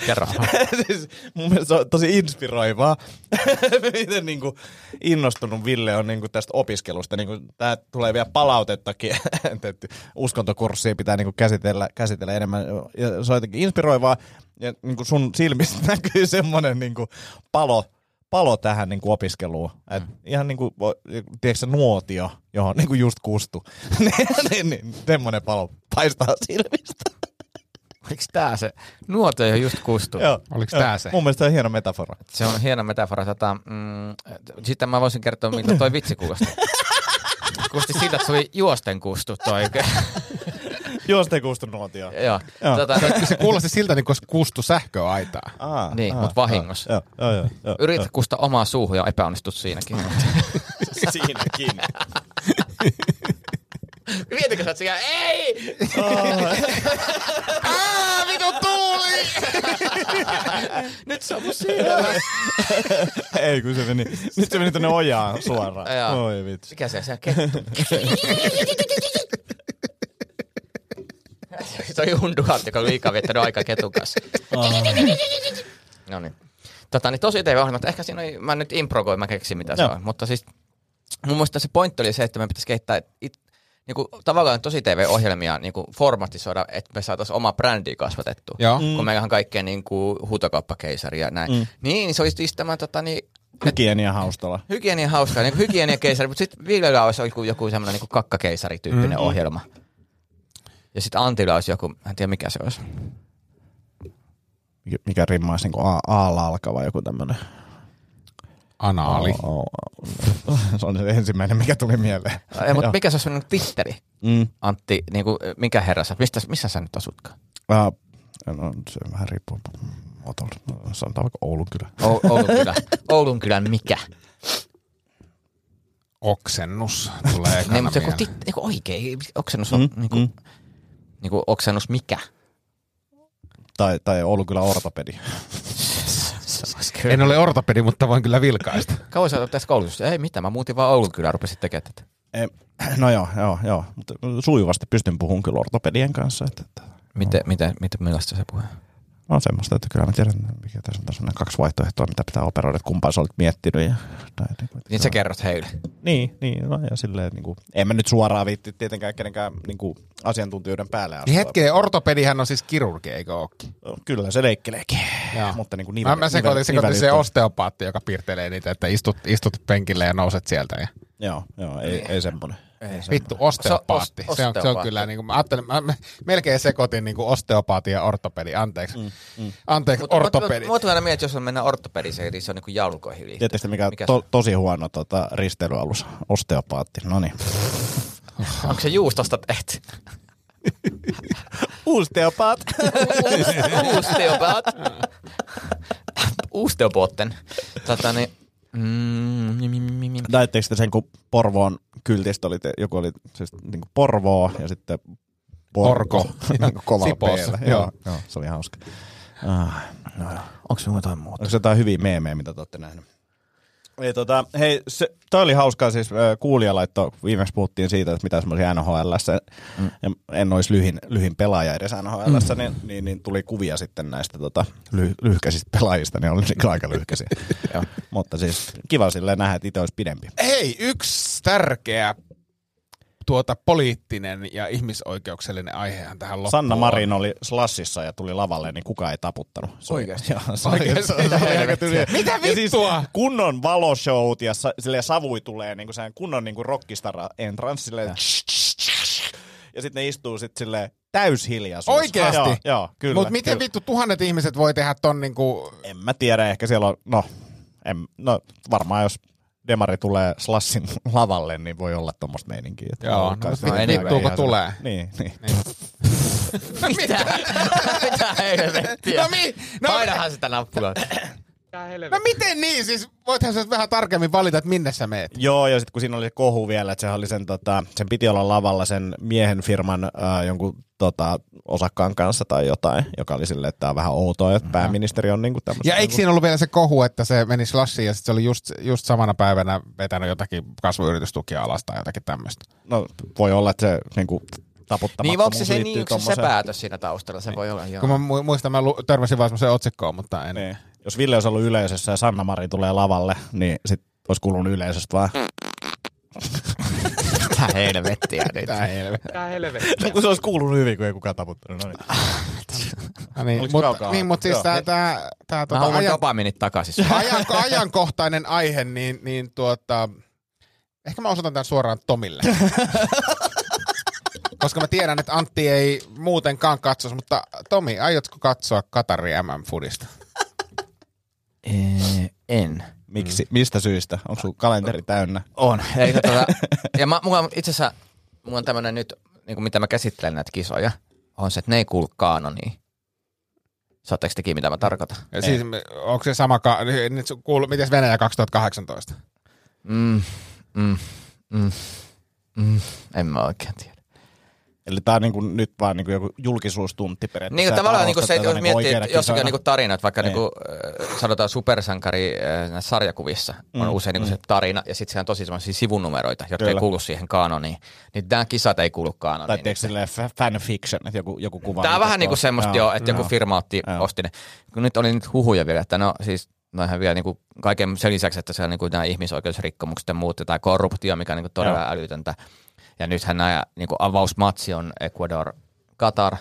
Speaker 5: Tota,
Speaker 4: Kerro.
Speaker 5: siis mun mielestä se on tosi inspiroivaa, miten niinku innostunut Ville on niinku tästä opiskelusta. Niinku, tää tulee vielä palautettakin, että uskontokurssia pitää niinku käsitellä, käsitellä enemmän. Ja se on jotenkin inspiroivaa. Ja niinku sun silmistä näkyy semmoinen niinku palo, palo tähän niinku opiskeluun. Et ihan niinku, tiedätkö sä, nuotio, johon niinku just kustu. niin, niin, niin, semmoinen palo paistaa silmistä.
Speaker 4: Oliko tää se? Nuoto jo just kustu.
Speaker 5: Joo.
Speaker 6: Oliko tää se?
Speaker 5: Mun mielestä se on hieno metafora.
Speaker 4: Se on hieno metafora. Tota, mm, sitten mä voisin kertoa, miltä toi vitsi kuulosti. Kuulosti siltä, että se oli juosten kustu toi.
Speaker 5: Juosta ei kuustu nuotioon.
Speaker 4: Joo.
Speaker 5: Joo.
Speaker 4: Tota,
Speaker 6: Se kuulosti siltä, niin kuin olisi kustu sähköaitaa.
Speaker 5: Aa,
Speaker 4: Niin, mut vahingossa.
Speaker 5: Joo, joo, joo. joo
Speaker 4: Yritä kustaa omaa suuhun ja epäonnistut siinäkin.
Speaker 5: Siinäkin.
Speaker 4: Mietitkö sä oot siellä, ei!
Speaker 6: Aa, vitu tuuli!
Speaker 4: Nyt se on mun silmä.
Speaker 5: ei, kun se meni, nyt se meni tonne ojaan suoraan.
Speaker 4: Joo.
Speaker 5: Oi vitsi.
Speaker 4: Mikä se, se on kettu. se on Hunduhat, joka on liikaa viettänyt aikaa ketun kanssa. no niin. Tota, niin tosi TV-ohjelmat, ehkä siinä oli, mä nyt improgoin, mä keksin mitä se
Speaker 5: Joo.
Speaker 4: on, mutta siis mun mielestä se pointti oli se, että me pitäisi kehittää it, niinku, tavallaan tosi TV-ohjelmia niinku, formatisoida, että me saataisiin oma brändi kasvatettua.
Speaker 6: Joo.
Speaker 4: Mm. Kun meillä on kaikkea niinku, huutokauppakeisari ja näin. Mm. Niin, se olisi siis tämä tota, niin,
Speaker 5: Hygienia haustalla.
Speaker 4: hygienia hauskaa, niin hygieniakeisari, mutta sitten Villellä olisi joku, joku semmoinen niin kakkakeisarityyppinen mm. ohjelma. Ja sitten Antilla olisi joku, en tiedä mikä se olisi.
Speaker 5: Mikä, rimmaisi niin A, alkava joku tämmönen.
Speaker 6: Anaali.
Speaker 5: O, o, se on se ensimmäinen, mikä tuli mieleen.
Speaker 4: Ei, mutta mikä se olisi semmoinen titteri?
Speaker 5: Mm.
Speaker 4: Antti, niin kuin, mikä herra sä, mistä, missä sä nyt asutkaan?
Speaker 5: Uh, no, se vähän riippuu. Muotoilta. Sanotaan vaikka Oulun kylä.
Speaker 4: O- Oulun kylä. Oulun kylän mikä?
Speaker 6: Oksennus tulee ekana
Speaker 4: Niin, mutta joku, tit, joku oikein, oksennus on
Speaker 5: Mm,
Speaker 4: mm, niin kuin,
Speaker 5: mm.
Speaker 4: mm. niin kuin oksennus mikä?
Speaker 5: Tai, tai Oulun kylä ortopedi.
Speaker 6: En ole ortopedi, mutta voin kyllä vilkaista.
Speaker 4: Kauan sä tässä koulutusta? Ei mitään, mä muutin vaan Oulun kylään, rupesin tekemään tätä.
Speaker 5: Eh, no joo, joo, joo. Mutta sujuvasti pystyn puhumaan kyllä ortopedien kanssa. Että, että
Speaker 4: Miten, miten, miten, millaista se puhe?
Speaker 5: On semmoista, että kyllä mä tiedän, mikä tässä on tässä kaksi vaihtoehtoa, mitä pitää operoida, että kumpaa sä olet miettinyt. Ja, tai, niin, kuin,
Speaker 4: Niin sä kerrot heille.
Speaker 5: Niin, niin no, ja silleen, niin kuin, en mä nyt suoraan viitti tietenkään kenenkään niin kuin, asiantuntijoiden päälle.
Speaker 6: Niin hetkinen, ortopedihän on siis kirurgi, eikö ookin?
Speaker 5: Kyllä se leikkeleekin.
Speaker 6: Joo.
Speaker 5: Mutta niin kuin
Speaker 6: Mä, mä sekoitin, sekoitin se
Speaker 5: nivel-
Speaker 6: osteopaatti, joka piirtelee niitä, että istut, istut penkille ja nouset sieltä. Ja...
Speaker 5: Joo, joo, ei, ei semmoinen.
Speaker 6: Vittu, osteopaatti.
Speaker 4: Se on os-
Speaker 6: Se on, se on
Speaker 4: osteopaatti.
Speaker 6: kyllä, niin kuin, mä ajattelin, mä, mä melkein sekoitin niin kuin osteopaatti ja ortopedi. Anteeksi. Mm, mm. Anteeksi,
Speaker 4: Mutta
Speaker 6: ortopedi.
Speaker 4: Mä aina mietin, jos on mennä ortopediseen, niin se on niin kuin jalkoihin liittyvä.
Speaker 5: Tiedättekö mikä,
Speaker 4: Mikä
Speaker 5: to, tosi huono tota, risteilyalus? Osteopaatti. No niin.
Speaker 4: Onko se juustosta tehty?
Speaker 5: Osteopaat.
Speaker 4: Uusteopaat. Uusteopotten. Tota niin, mm, mi- mi- mi- mi-
Speaker 5: Näittekö te sen, kun Porvoon kyltistä oli, te, joku oli siis niin kuin Porvoo ja sitten Porko. niin kuin kovalla
Speaker 6: Sipoossa,
Speaker 5: P:llä.
Speaker 6: joo.
Speaker 5: Joo, joo, se oli hauska. Ah, no.
Speaker 4: Onko se jotain muuta?
Speaker 5: Onko se jotain hyviä meemejä, mitä te olette nähneet? Ei, tota, hei, se, toi oli hauskaa, siis kuulija laittoi, viimeksi puhuttiin siitä, että mitä semmoisia NHL, mm. en olisi lyhin, lyhin pelaaja edes NHL, mm. niin, niin, niin, tuli kuvia sitten näistä tota, ly, lyhkäisistä pelaajista, niin oli niin aika lyhkäisiä. Mutta siis kiva silleen nähdä, että itse olisi pidempi.
Speaker 6: Hei, yksi tärkeä tuota poliittinen ja ihmisoikeuksellinen aihehan tähän loppuun.
Speaker 5: Sanna. Marin oli Slassissa ja tuli lavalle, niin kukaan ei taputtanut. Se
Speaker 4: Oikeesti?
Speaker 5: Joo, se
Speaker 6: Oikeesti?
Speaker 5: se oli aika tylyä.
Speaker 6: Mitä
Speaker 5: Ja siis
Speaker 6: vittua?
Speaker 5: kunnon valoshowt ja sa, silleen savui tulee niin kuin kunnon niin kuin rockistara entrance silleen, ja sitten ne istuu sitten silleen täyshiljaisuus.
Speaker 6: Oikeesti?
Speaker 5: Joo, joo kyllä.
Speaker 6: Mutta miten
Speaker 5: kyllä.
Speaker 6: vittu tuhannet ihmiset voi tehdä ton niinku...
Speaker 5: En mä tiedä, ehkä siellä on, no, en, no varmaan jos Demari tulee Slassin lavalle, niin voi olla tuommoista meininkiä. Että
Speaker 6: Joo, no, mutta
Speaker 5: sitä
Speaker 4: vittu,
Speaker 6: kun tulee.
Speaker 5: Niin, niin.
Speaker 4: Mitä? Mitä helvettiä?
Speaker 6: No mi- no-
Speaker 4: Painahan sitä nappulaa.
Speaker 6: No miten niin? Siis voithan sä vähän tarkemmin valita, että minne sä meet.
Speaker 5: Joo, ja sitten kun siinä oli se kohu vielä, että se oli sen, tota, sen piti olla lavalla sen miehen firman äh, jonkun tota, osakkaan kanssa tai jotain, joka oli silleen, että tämä on vähän outoa, että pääministeri on niinku tämmöistä.
Speaker 6: Ja eikö siinä ollut vielä se kohu, että se meni slassiin ja sit se oli just, just samana päivänä vetänyt jotakin kasvuyritystukia alas tai jotakin tämmöistä.
Speaker 5: No voi olla, että se niinku
Speaker 4: Niin, onko se, se, niin, se, se päätös siinä taustalla? Se voi olla, joo.
Speaker 6: Kun mä mu- muistan, mä lu- törmäsin vaan semmoiseen otsikkoon, mutta en.
Speaker 5: Niin. Jos Ville olisi ollut yleisössä ja Sanna Mari tulee lavalle, niin sit olisi kuulunut yleisöstä vaan.
Speaker 4: Mitä helvettiä nyt.
Speaker 6: Tää helvetti.
Speaker 5: No, kun se olisi kuulunut hyvin, kun ei kukaan taputtanut. No niin.
Speaker 6: No niin, mutta, niin, mutta siis
Speaker 5: Joo.
Speaker 6: tää, tää, tää tota, ajan,
Speaker 4: dopaminit takaisin.
Speaker 6: ajan, ajankohtainen aihe, niin, niin tuota, ehkä mä osoitan tämän suoraan Tomille. Koska mä tiedän, että Antti ei muutenkaan katsoisi, mutta Tomi, aiotko katsoa Katari MM-fudista?
Speaker 4: Ee, en.
Speaker 5: Miksi? Mistä syystä? Onko sun kalenteri täynnä?
Speaker 4: On. Eikä tota, ja mä, mulla on itse asiassa, mulla on tämmönen nyt, niin kuin mitä mä käsittelen näitä kisoja, on se, että ne ei kuulu kaanoniin. Saatteko tekin, mitä mä tarkoitan?
Speaker 6: Ja siis, onko se sama, ka- nyt se kuulu, miten Venäjä 2018?
Speaker 4: Mm, mm, mm, mm, en mä oikein tiedä.
Speaker 5: Eli tää on niinku nyt vaan niinku joku julkisuustunti periaatteessa.
Speaker 4: Niin tavallaan niinku
Speaker 5: arvosta
Speaker 4: se, jos
Speaker 5: niinku
Speaker 4: miettii, että jossakin
Speaker 5: kisoina.
Speaker 4: niinku tarinat, vaikka
Speaker 5: Niin.
Speaker 4: niinku, äh, sanotaan supersankari äh, sarjakuvissa, on
Speaker 5: Mm,
Speaker 4: usein niinku se tarina, ja sitten siellä on tosi semmoisia sivunumeroita, jotka
Speaker 5: Kyllä.
Speaker 4: ei kuulu siihen kaanoniin. Niin nämä kisat ei kuulu
Speaker 5: Tai
Speaker 4: kaanoniin.
Speaker 5: tiedätkö silleen fa- fanfiction, että joku, joku kuva.
Speaker 4: Tämä on vähän niinku
Speaker 5: tuossa.
Speaker 4: semmoista jo, että joku firma otti,
Speaker 5: Joo.
Speaker 4: osti ne. Kun nyt oli nyt huhuja vielä, että no siis no ihan vielä niinku kaiken sen lisäksi, että siellä niinku nämä ihmisoikeusrikkomukset ja muut, tai korruptio, mikä on niinku todella
Speaker 5: Joo.
Speaker 4: älytöntä. Ja nythän nämä niinku avausmatsi on Ecuador, Qatar,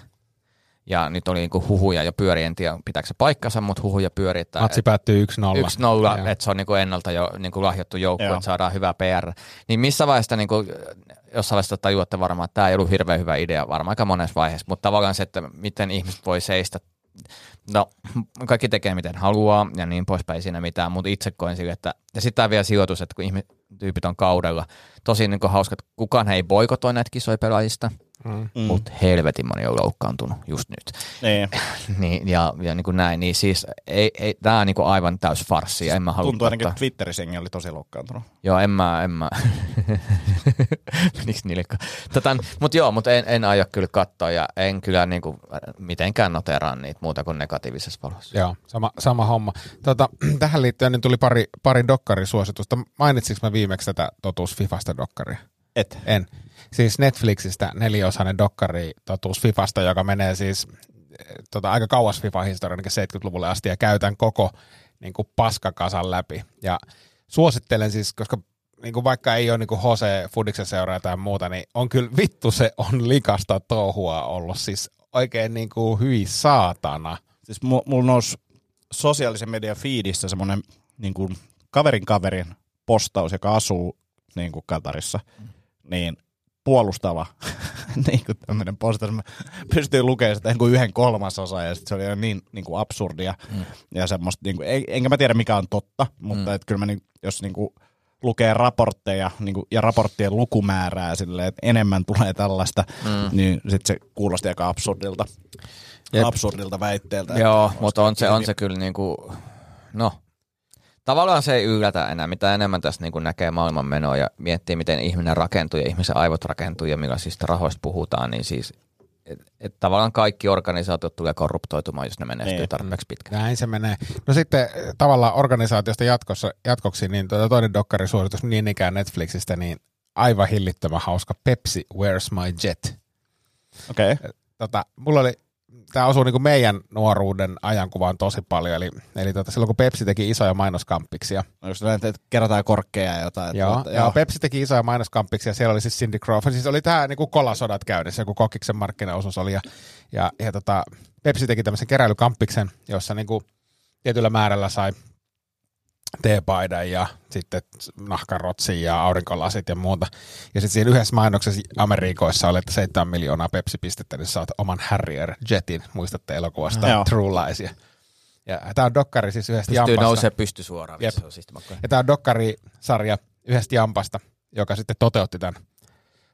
Speaker 4: ja nyt oli niinku huhuja jo pyöri, en tiedä pitääkö se paikkansa, mutta huhuja pyöri, että
Speaker 6: Matsi päättyy 1-0.
Speaker 4: 1-0,
Speaker 6: Joo.
Speaker 4: että se on niinku ennalta jo niinku lahjottu joukko, että saadaan hyvä PR. Niin missä vaiheessa niinku, jossain vaiheessa tajuatte varmaan, että tämä ei ollut hirveän hyvä idea varmaan aika monessa vaiheessa, mutta tavallaan se, että miten ihmiset voi seistä No, kaikki tekee miten haluaa ja niin poispäin siinä mitään, mutta itse koen sille, että ja sitten tämä vielä sijoitus, että kun ihme, tyypit on kaudella, tosi niin hauska, että kukaan ei boikotoi näitä kisoja pelaajista,
Speaker 6: Mm.
Speaker 4: mutta helvetin moni on loukkaantunut just nyt.
Speaker 5: Niin.
Speaker 4: niin, ja, ja niin kuin näin, niin siis ei, ei, tämä on niin kuin aivan täys farssi ja en mä halua
Speaker 5: Tuntuu ainakin, että Twitterissä oli tosi loukkaantunut.
Speaker 4: Joo, en mä, en mä. Meniks niille? Tota, mut joo, mutta en, en aio kyllä katsoa ja en kyllä niinku mitenkään noteraa niitä muuta kuin negatiivisessa valossa.
Speaker 6: Joo, sama, sama homma. Tota, tähän liittyen niin tuli pari, pari dokkarisuositusta. Mainitsinko mä viimeksi tätä Totuus Fifasta dokkaria?
Speaker 5: Et.
Speaker 6: En. Siis Netflixistä neliosainen dokkari Totuus Fifasta, joka menee siis eh, tota, aika kauas FIFA-historian, ainakin 70-luvulle asti, ja käytän koko niin kuin paskakasan läpi. Ja suosittelen siis, koska niin kuin vaikka ei ole niin kuin Jose Fudiksen seuraa tai muuta, niin on kyllä vittu se on likasta touhua ollut. Siis oikein niin kuin hyi saatana.
Speaker 5: Siis mu- mulla nousi sosiaalisen median feedissä semmoinen niin kuin kaverin kaverin postaus, joka asuu niin kuin Katarissa, niin puolustava niin kuin tämmöinen postaus. Mä pystyin lukemaan sitä niin kuin yhden kolmasosa ja sit se oli jo niin, niin kuin absurdia mm. ja semmoista, niin kuin, enkä mä tiedä mikä on totta, mutta mm. et kyllä mä niin, jos niin kuin lukee raportteja niin kuin, ja raporttien lukumäärää silleen, että enemmän tulee tällaista, mm. niin sitten se kuulosti aika absurdilta,
Speaker 6: Jep.
Speaker 5: absurdilta väitteeltä.
Speaker 4: Joo, mutta on se, on se kyllä niinku, no, tavallaan se ei yllätä enää. Mitä enemmän tässä niinku näkee maailmanmenoa ja miettii, miten ihminen rakentuu ja ihmisen aivot rakentuu ja millaisista rahoista puhutaan, niin siis et, et tavallaan kaikki organisaatiot tulee korruptoitumaan, jos ne menestyy
Speaker 5: Niin.
Speaker 4: tarpeeksi pitkään.
Speaker 6: Näin se menee. No sitten eh, tavallaan organisaatiosta jatkossa, jatkoksi, niin tuota toinen dokkarisuoritus niin ikään Netflixistä, niin aivan hillittömän hauska Pepsi Where's My Jet.
Speaker 5: Okei. Okay.
Speaker 6: Tota, mulla oli, tämä osuu niin meidän nuoruuden ajankuvaan tosi paljon, eli, eli tota, silloin kun Pepsi teki isoja mainoskampiksia,
Speaker 5: Onko se näin, että kerätään korkkeja ja jotain?
Speaker 6: Joo,
Speaker 5: tuota,
Speaker 6: joo. Pepsi teki isoja mainoskampiksi ja siellä oli siis Cindy Crawford. Siis oli tämä niinku kolasodat käynnissä, joku kokiksen markkinaosuus oli. Ja, ja, ja tota, Pepsi teki tämmöisen keräilykampiksen, jossa niinku tietyllä määrällä sai teepaidan ja sitten nahkarotsin ja aurinkolasit ja muuta. Ja sitten siinä yhdessä mainoksessa Amerikoissa oli, että 7 miljoonaa Pepsi-pistettä, niin saat oman Harrier Jetin, muistatte elokuvasta
Speaker 5: Joo.
Speaker 6: True Lies. Ja, tämä on dokkari siis yhdestä
Speaker 4: Pystyy
Speaker 6: jampasta.
Speaker 4: nousee pysty suoraan.
Speaker 6: Jep.
Speaker 4: Se on siis.
Speaker 6: Ja tämä on dokkarisarja yhdestä jampasta, joka sitten toteutti tämän,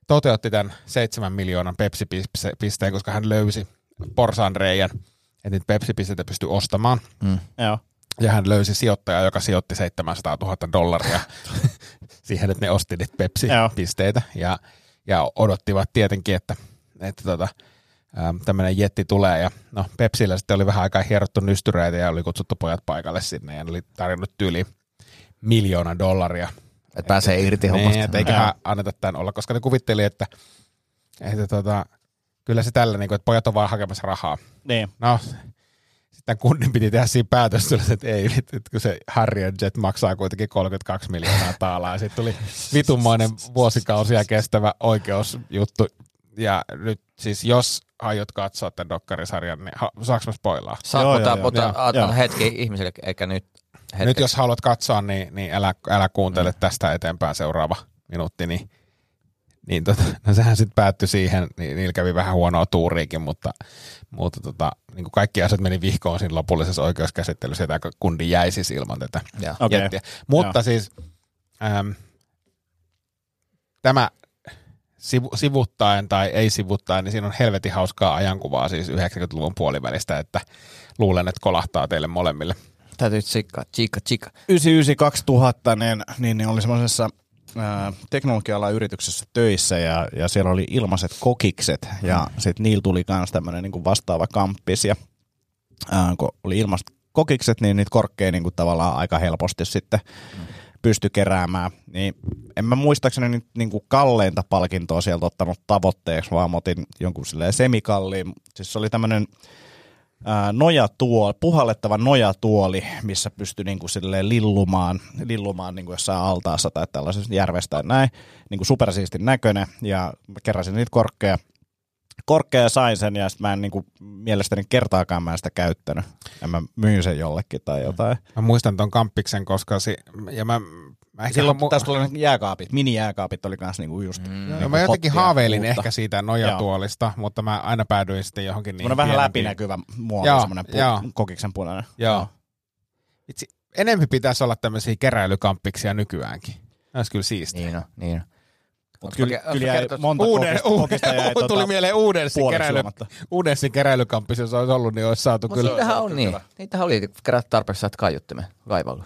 Speaker 6: toteutti tämän 7 miljoonan Pepsi-pisteen, koska hän löysi porsaanreijän, että niitä Pepsi-pisteitä pystyi ostamaan.
Speaker 4: Mm.
Speaker 5: Joo.
Speaker 6: Ja hän löysi sijoittajaa, joka sijoitti 700 000 dollaria siihen, että ne osti niitä Pepsi-pisteitä. Ja, ja odottivat tietenkin, että, että tota, tämmöinen jetti tulee. Ja no, Pepsillä sitten oli vähän aikaa hierottu nystyreitä ja oli kutsuttu pojat paikalle sinne ja ne oli tarjonnut tyyli miljoona dollaria.
Speaker 4: Et pääsee irti hommasta.
Speaker 6: Niin, että eiköhän anneta tämän olla, koska ne kuvitteli, että, että tota, kyllä se tällä, niin kuin, että pojat on vaan hakemassa rahaa.
Speaker 5: Niin.
Speaker 6: No, sitten kundin piti tehdä siinä päätös, että ei, että kun se Harrier Jet maksaa kuitenkin 32 miljoonaa taalaa, ja sitten tuli vitunmoinen vuosikausia kestävä oikeusjuttu, ja nyt siis jos aiot katsoa tämän dokkarisarjan, niin ha, saanko mä spoilaa?
Speaker 4: Saat,
Speaker 5: Joo,
Speaker 4: mutta,
Speaker 5: joo, joo.
Speaker 4: mutta
Speaker 5: Joo.
Speaker 4: anna
Speaker 5: Joo.
Speaker 4: hetki ihmisille, eikä nyt hetki.
Speaker 6: Nyt jos haluat katsoa, niin, niin älä, älä kuuntele tästä eteenpäin seuraava minuutti, niin, niin tota, no sehän sitten päättyi siihen, niin niillä kävi vähän huonoa tuuriikin, mutta, mutta tota, niin kuin kaikki asiat meni vihkoon siinä lopullisessa oikeuskäsittelyssä, ja tämä kundi jäi siis ilman tätä jettiä. Mutta
Speaker 5: Joo.
Speaker 6: siis äm, tämä sivu, sivuttaen tai ei sivuttaen, niin siinä on helvetin hauskaa ajankuvaa siis 90-luvun puolivälistä, että luulen, että kolahtaa teille molemmille.
Speaker 4: Täytyy tsikkaa, chika, chika.
Speaker 5: 99-2000 niin, niin, niin oli semmoisessa teknologia yrityksessä töissä ja, ja siellä oli ilmaiset kokikset ja sitten niillä tuli myös tämmöinen niin vastaava kamppis ja ää, kun oli ilmaiset kokikset, niin niitä korkkeja niin kuin tavallaan aika helposti sitten pysty keräämään. Niin en mä muistaakseni nyt niin kuin kalleinta palkintoa sieltä ottanut tavoitteeksi, vaan mä otin jonkun silleen semikalliin. Siis se oli tämmöinen nojatuoli, puhallettava nojatuoli, missä pystyi niinku silleen lillumaan, lillumaan niinku jossain altaassa tai tällaisessa järvestä tai näin. Niinku supersiistin näköinen ja keräsin niitä korkkeja. Ja sain sen ja sit mä en niinku, mielestäni kertaakaan mä en sitä käyttänyt. Ja mä myin sen jollekin tai jotain.
Speaker 6: Mä muistan ton kamppiksen, koska si- ja mä, mä ehkä
Speaker 5: Silloin
Speaker 6: mu-
Speaker 5: tässä tuli ne jääkaapit, minijääkaapit oli kanssa niinku just. Mm.
Speaker 6: no, mä jotenkin haaveilin ehkä siitä nojatuolista, mutta mä aina päädyin sitten johonkin niin
Speaker 5: Semmoinen vähän läpinäkyvä muovi,
Speaker 6: Joo,
Speaker 5: semmoinen
Speaker 6: joo.
Speaker 5: pu- kokiksen punainen.
Speaker 6: Joo. Itse, enemmän pitäisi olla tämmöisiä keräilykamppiksia nykyäänkin. Ne olisi kyllä siistiä.
Speaker 4: Niin on, niin on.
Speaker 5: Mut kyllä, kyllä jäi monta
Speaker 6: Uuden,
Speaker 5: kokista, kokista jäi
Speaker 6: tuli
Speaker 5: tota,
Speaker 6: mieleen
Speaker 5: puoleksi
Speaker 6: keräily,
Speaker 5: juomatta.
Speaker 6: Uudensin keräilykampis, jos olisi ollut, niin olisi saatu
Speaker 4: Mutta
Speaker 6: kyllä.
Speaker 4: niitähän on niin. Niitähän oli, kerätä tarpeeksi saat kaiuttimen kaivalla.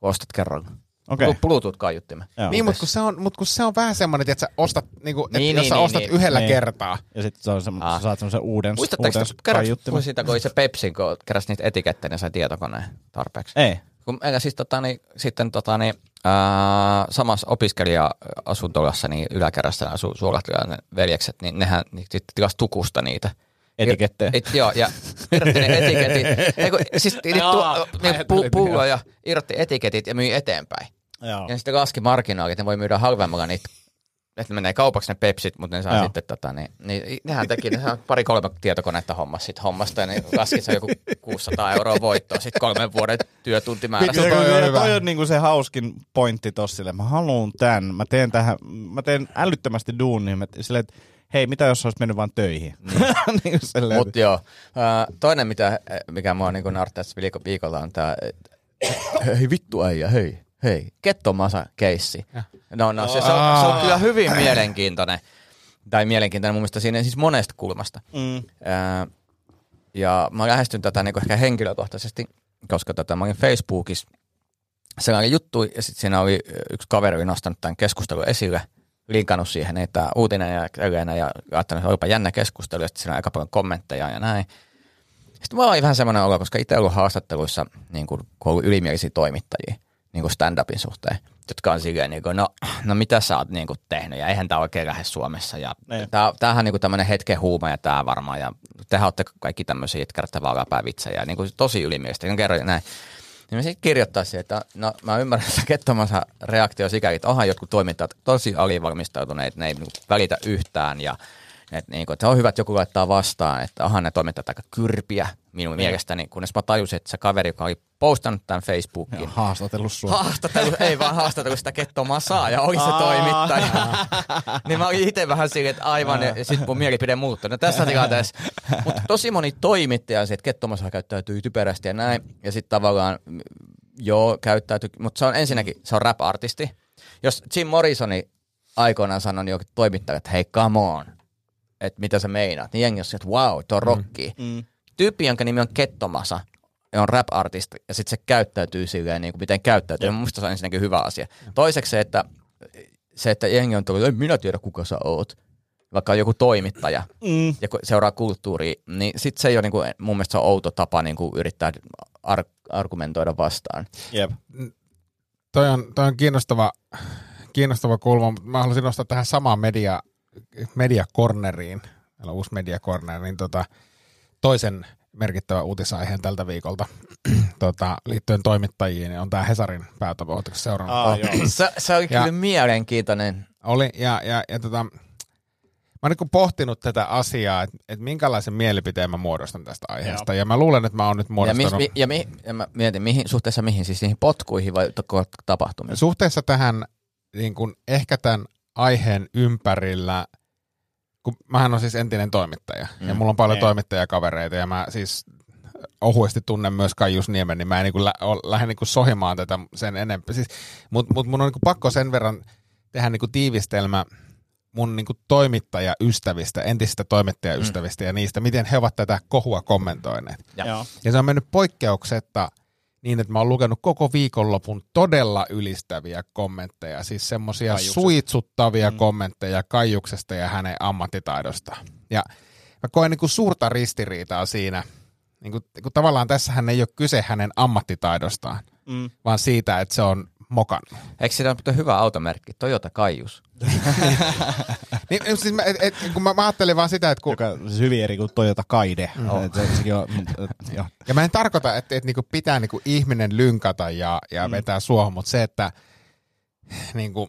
Speaker 4: Ostat kerralla.
Speaker 5: Okei.
Speaker 4: Okay. Bluetooth-kaiuttimen.
Speaker 5: Joo.
Speaker 6: Niin, mutta kun se on, mut kun se on vähän semmoinen, että sä ostat, niinku, että
Speaker 4: Niin,
Speaker 6: jos
Speaker 4: niin,
Speaker 6: sä
Speaker 4: niin,
Speaker 6: ostat
Speaker 4: niin.
Speaker 6: yhdellä
Speaker 5: Niin.
Speaker 6: kertaa,
Speaker 5: Ja sitten se on semmo-
Speaker 4: Ah.
Speaker 5: sä saat semmoisen uuden,
Speaker 4: Muistatteko,
Speaker 5: uuden kaiuttimen.
Speaker 4: siitä, kun oli se Pepsin, kun keräsi niitä etikettejä, niin sai tietokoneen tarpeeksi.
Speaker 5: Ei.
Speaker 4: Kun meillä siis tota, niin, sitten tota, niin, ää, samassa opiskelija-asuntolassa niin yläkerrassa asuu suolattilainen veljekset, niin nehän niin, sitten tilasi tukusta niitä.
Speaker 5: Etikettejä.
Speaker 4: Et, joo, ja irrotti ne etiketit. Ei, kun, siis niitä
Speaker 6: Aa,
Speaker 4: tu,
Speaker 6: mä
Speaker 4: niin,
Speaker 6: ajattelin,
Speaker 4: pu, pulloja, irrotti etiketit ja myi eteenpäin.
Speaker 5: Joo.
Speaker 4: Ja sitten laski marginaalit, ne voi myydä halvemmalla niitä että ne menee kaupaksi ne pepsit, mutta ne saa
Speaker 5: Joo.
Speaker 4: sitten tota, niin, niin, nehän teki, ne saa pari-kolme tietokonetta hommas sit hommasta ja ne laski se joku 600 euroa voittoa sitten kolmen vuoden työtuntimäärästä.
Speaker 6: Vitsi, toi on
Speaker 5: toi, toi on niinku se hauskin pointti tossa sille. Mä haluun tän. Mä teen tähän, mä teen älyttömästi duunia. Mä silleen, että hei, mitä jos olisi mennyt vaan töihin? niin silleen,
Speaker 4: Mutta joo, toinen mitä, mikä mua niin narttaa tässä viikolla on tämä, hei vittu äijä, hei, hei, kettomasa keissi. No, no se, se, on, se on kyllä hyvin mielenkiintoinen, tai mielenkiintoinen mun mielestä siinä siis monesta kulmasta.
Speaker 5: mm,
Speaker 4: ja mä lähestyn tätä niin ehkä henkilökohtaisesti, koska tätä mä olin Facebookissa. Sellainen juttu, ja sitten siinä oli yksi kaveri oli nostanut tämän keskustelun esille, linkannut siihen, että uutinen ja Elena ja ajattelin, että olipa jännä keskustelu ja sitten siinä on aika paljon kommentteja ja näin. Sitten mulla oli vähän semmoinen olo, koska itse ollut haastatteluissa, niin kuin, kun ollut ylimielisiä toimittajia niin kuin stand-upin suhteen, jotka on silleen, niin kuin, no, no mitä sä oot niin kuin, tehnyt ja eihän tämä oikein lähde Suomessa. Ja
Speaker 5: Niin.
Speaker 4: tää, tämähän on niin kuin tämmöinen hetken huuma ja tämä varmaan ja tehän olette kaikki tämmöisiä, läpävitsejä ja niin kuin, tosi ylimielistä. Ja kerroin näin. Niin mä sitten kirjoittaisin, että no mä ymmärrän sitä kettomansa reaktio sikäli, että onhan jotkut toimittajat tosi alivalmistautuneet, ne ei niinku välitä yhtään ja että niinku, että on hyvä, että joku laittaa vastaan, että onhan ne toimittajat aika kyrpiä minun mielestäni, kunnes mä tajusin, että se kaveri, joka oli postannut tämän Facebookiin,
Speaker 5: Ja haastatellut sua.
Speaker 4: haastattelu, ei vaan haastattelu sitä kettomaa saa ja oli se toimittaja. niin mä olin itse vähän silleen, että aivan, ja, sitten mun mielipide muuttui. No tässä tilanteessa, mutta tosi moni toimittaja, se, että kettomaa saa käyttäytyy typerästi ja näin, ja sitten tavallaan, mm, joo, käyttäytyy, mutta se on ensinnäkin, se on rap-artisti. Jos Jim Morrisoni aikoinaan sanoi jokin toimittaja, että hei, come on, että mitä sä meinaat, niin jengi on että wow, tuo on rocki.
Speaker 5: Mm.
Speaker 4: Tyyppi, jonka nimi on Kettomasa, ja on rap-artisti, ja sitten se käyttäytyy silleen, niin kuin miten käyttäytyy. Ja musta se on ensinnäkin hyvä asia. Toiseksi se, että, se, että jengi on tullut, en minä tiedä kuka sä oot, vaikka on joku toimittaja
Speaker 5: Mm.
Speaker 4: ja seuraa kulttuuria, niin sitten se ei ole niin kuin, mun mielestä se on outo tapa niin kuin yrittää ar- argumentoida vastaan.
Speaker 5: Jep.
Speaker 6: Toi on, toi on kiinnostava, kiinnostava kulma, mutta mä haluaisin nostaa tähän samaan media, mediakorneriin, meillä on uusi mediakorner, niin tota, toisen merkittävän uutisaiheen tältä viikolta tota, liittyen toimittajiin, niin on tämä Hesarin päätavoite, Oletteko seurannut?
Speaker 5: Aa, joo.
Speaker 4: Se, se oli
Speaker 6: Ja-
Speaker 4: kyllä mielenkiintoinen.
Speaker 6: Oli, ja, ja, ja tota, mä oon niin pohtinut tätä asiaa, että et minkälaisen mielipiteen mä muodostan tästä aiheesta, ja mä luulen, että mä oon nyt
Speaker 4: Ja, mis,
Speaker 6: muodostanut...
Speaker 4: mi, ja, mi, ja mä mietin, mihin, suhteessa mihin, siis niihin potkuihin vai tapahtumiin?
Speaker 6: Suhteessa tähän niin kun ehkä tämän aiheen ympärillä, kun mähän on siis entinen toimittaja, mm. ja mulla on paljon
Speaker 5: Niin.
Speaker 6: toimittajakavereita, ja mä siis ohuesti tunnen myös Kaijus Niemen, niin mä en niin lä- lähde niin sohimaan tätä sen enempää. Siis, Mutta mut mun on niin pakko sen verran tehdä niin tiivistelmä mun niin toimittajaystävistä, entisistä toimittajaystävistä mm. ja niistä, miten he ovat tätä kohua kommentoineet.
Speaker 4: Ja.
Speaker 6: Ja se on mennyt poikkeuksetta niin, että mä oon lukenut koko viikonlopun todella ylistäviä kommentteja, siis semmoisia suitsuttavia mm. kommentteja Kaijuksesta ja hänen ammattitaidosta. Ja mä koen niin kuin suurta ristiriitaa siinä, niin kuin, kun tavallaan tässähän ei ole kyse hänen ammattitaidostaan,
Speaker 5: Mm.
Speaker 6: vaan siitä, että se on mokannut.
Speaker 4: Eikö siinä ole hyvä automerkki? Toyota Kaius.
Speaker 6: Niin, siis mä, et, et, kun mä, mä ajattelin vaan sitä, että kun,
Speaker 5: Joka siis hyvin eri kuin Toyota Kaide. Mm. Et, on, mut, et, joo.
Speaker 6: Ja mä en tarkoita, että, että niinku pitää niinku ihminen lynkata ja, ja mm. vetää suohon, mutta se, että niinku,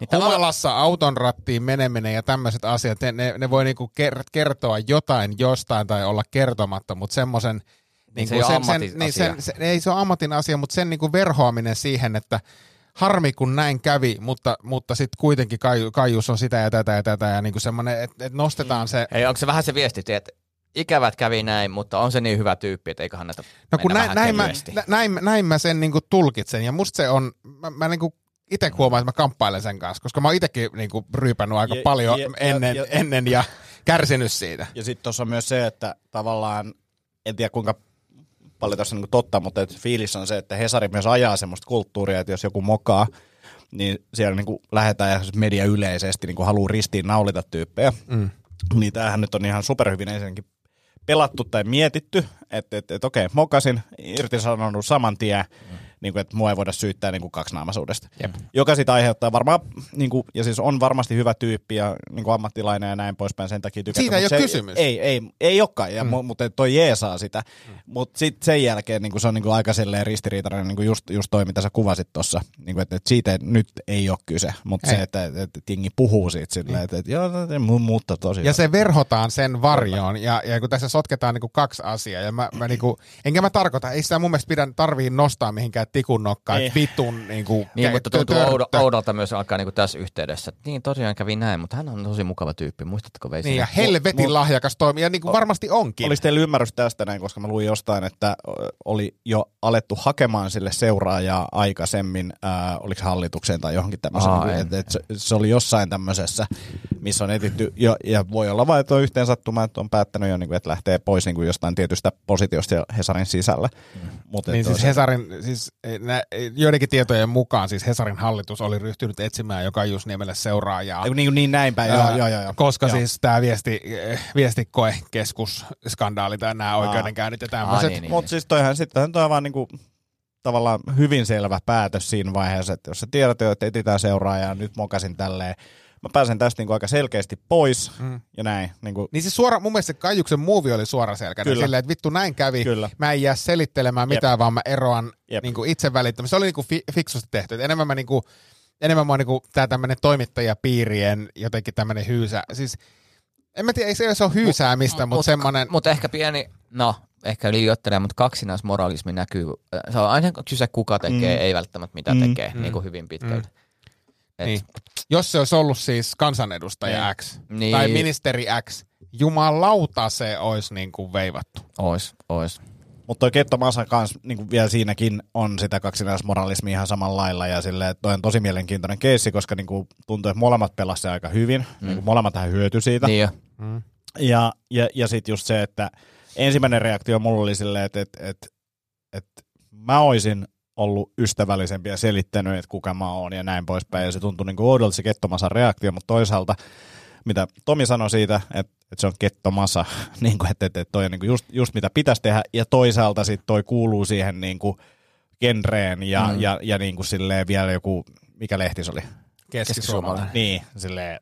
Speaker 4: Niin
Speaker 6: humalassa auton rattiin meneminen ja tämmöiset asiat, ne, ne, ne voi niinku ker- kertoa jotain jostain tai olla kertomatta, mutta semmoisen...
Speaker 4: Niin se ei
Speaker 6: sen, sen,
Speaker 4: ammatin
Speaker 6: niin sen,
Speaker 4: asia.
Speaker 6: se, ei se ole ammatin asia, mutta sen niinku verhoaminen siihen, että harmi kun näin kävi, mutta, mutta sitten kuitenkin Kaiju, Kaius on sitä ja tätä ja tätä ja niinku semmoinen, että et nostetaan se...
Speaker 4: Ei, onko se vähän se viesti, että ikävät kävi näin, mutta on se niin hyvä tyyppi, että eiköhän näitä
Speaker 6: No kun
Speaker 4: mennä
Speaker 6: näin,
Speaker 4: vähän
Speaker 6: näin, mä, näin, näin mä sen niinku tulkitsen ja musta se on, mä, mä niinku itse huomaan, että mä kamppailen sen kanssa, koska mä oon itsekin niinku ryypännyt aika
Speaker 5: Ja-
Speaker 6: paljon
Speaker 5: ja-
Speaker 6: ennen,
Speaker 5: ja-
Speaker 6: ennen ja kärsinyt siitä.
Speaker 5: Ja sitten tuossa on myös se, että tavallaan, en tiedä kuinka paljon tässä on niin totta, mutta et fiilis on se, että Hesari myös ajaa semmoista kulttuuria, että jos joku mokaa, niin siellä niin kuin lähdetään ja media yleisesti niin kuin haluaa ristiin naulita tyyppejä. Mm. Niin tämähän nyt on ihan superhyvin ensinnäkin pelattu tai mietitty, että et, et, okei, mokasin, irtisanonut saman tien, mm. Niin kuin, että mua ei voida syyttää niin kuin kaksinaamaisuudesta.
Speaker 6: Jep.
Speaker 5: Joka sitten aiheuttaa varmaan, niin kuin, ja siis on varmasti hyvä tyyppi ja niin kuin ammattilainen ja näin poispäin, sen takia tykätä.
Speaker 6: Siitä ei ole
Speaker 5: se
Speaker 6: kysymys.
Speaker 5: Ei, ei, ei olekaan, ja, mm. mutta toi jeesaa sitä. Mm. Mutta sitten sen jälkeen niin kuin se on niin kuin aika silleen ristiriitainen, niin kuin just, just toi, mitä sä kuvasit tuossa, niin kuin, että, että siitä nyt ei ole kyse, mutta
Speaker 6: Ei.
Speaker 5: se, että, että, että jengi puhuu siitä silleen, että, että joo, no, mu- mutta tosi
Speaker 6: Ja se verhotaan sen varjoon, ja, ja kun tässä sotketaan niinku kaksi asiaa, ja mä, mä niinku, enkä mä tarkoita, ei sitä mun mielestä pidä, tarvii nostaa mihinkään tikun nokkaan, että vitun niinku,
Speaker 4: Niin,
Speaker 6: kä-
Speaker 4: mutta tuntuu
Speaker 6: törttö.
Speaker 4: oudo, oudolta myös alkaa niin tässä yhteydessä. Niin, tosiaan kävi näin, mutta hän on tosi mukava tyyppi. Muistatko Veisi?
Speaker 6: Niin, ja helvetin
Speaker 5: Mut-
Speaker 6: lahjakas toimija, ja niinku varmasti onkin.
Speaker 5: Olisi teillä ymmärrys tästä näin, koska mä luin jostain, että oli jo alettu hakemaan sille seuraajaa aikaisemmin, äh, oliko se hallitukseen tai johonkin tämmöiseen.
Speaker 4: Aa,
Speaker 5: Niin, että, että se, se, oli jossain tämmöisessä, missä on etitty, jo, ja voi olla vain, että on yhteen sattuma, että on päättänyt jo, niin kuin, että lähtee pois niin kuin jostain tietystä positiosta ja Hesarin sisällä. Mm. Mutta
Speaker 6: Niin siis Hesarin, siis nä, joidenkin tietojen mukaan siis Hesarin hallitus oli ryhtynyt etsimään joka Jusniemelle seuraajaa.
Speaker 5: Ei, Niin, niin näin päin, joo, joo, joo, joo.
Speaker 6: Koska
Speaker 5: joo.
Speaker 6: siis tämä viesti, eh, viestikoekeskus skandaali tai nämä oikeudenkäynnit ja tämmöiset.
Speaker 4: niin, niin.
Speaker 5: Mutta siis toihan sittenhän toi vaan niinku, tavallaan hyvin selvä päätös siinä vaiheessa, että jos sä tiedät jo, että etsitään seuraajaa, nyt mokasin tälleen, mä pääsen tästä niinku aika selkeästi pois
Speaker 6: Mm.
Speaker 5: ja näin. Niinku,
Speaker 6: Niin siis suora, mun mielestä se Kaijuksen muuvi oli suoraselkäinen.
Speaker 5: Kyllä.
Speaker 6: Silleen, että vittu näin kävi.
Speaker 5: Kyllä.
Speaker 6: Mä en jää selittelemään
Speaker 5: Jep.
Speaker 6: mitään, vaan mä eroan
Speaker 5: Jep.
Speaker 6: niin kuin itse välittömästi. Se oli niin kuin fi- fiksusti tehty. Et enemmän mä niin kuin, enemmän mä oon niin kuin tää tämmönen toimittajapiirien jotenkin tämmönen hyysä. Siis en mä tiedä, ei se, se ole hyysäämistä, mutta semmonen...
Speaker 4: Mutta ehkä pieni, no ehkä liioittelee, mutta kaksinaismoralismi näkyy. Se on aina kyse kuka tekee,
Speaker 5: Mm.
Speaker 4: ei välttämättä mitä
Speaker 5: Mm.
Speaker 4: tekee, niin kuin hyvin pitkälti. Et,
Speaker 6: Niin. Jos se olisi ollut siis kansanedustaja
Speaker 5: Niin.
Speaker 6: X
Speaker 4: Niin.
Speaker 6: tai ministeri X, jumalauta se olisi niin kuin veivattu.
Speaker 4: Ois, ois.
Speaker 5: Mutta toi Ketto Masa kans niinku vielä siinäkin on sitä kaksinaismoralismia ihan samalla lailla ja silleen, että toi on tosi mielenkiintoinen keissi, koska niinku tuntuu, että molemmat pelasivat aika hyvin. Mm. Niinku molemmat hän hyötyi siitä.
Speaker 4: Niin jo.
Speaker 5: Ja, ja, ja sitten just se, että ensimmäinen reaktio mulla oli silleen, että, että, että, että mä oisin ollut ystävällisempi ja selittänyt, että kuka mä oon ja näin poispäin. Ja se tuntui niin oudolta se kettomasan reaktio, mutta toisaalta mitä Tomi sanoi siitä, että, että se on kettomasa, niin kuin, että, että toi on niin kuin just, just mitä pitäisi tehdä, ja toisaalta sitten toi kuuluu siihen niin kuin genreen ja, mm. ja, ja niin kuin silleen vielä joku, mikä lehti se oli?
Speaker 6: Keskisuomalainen.
Speaker 5: Niin, silleen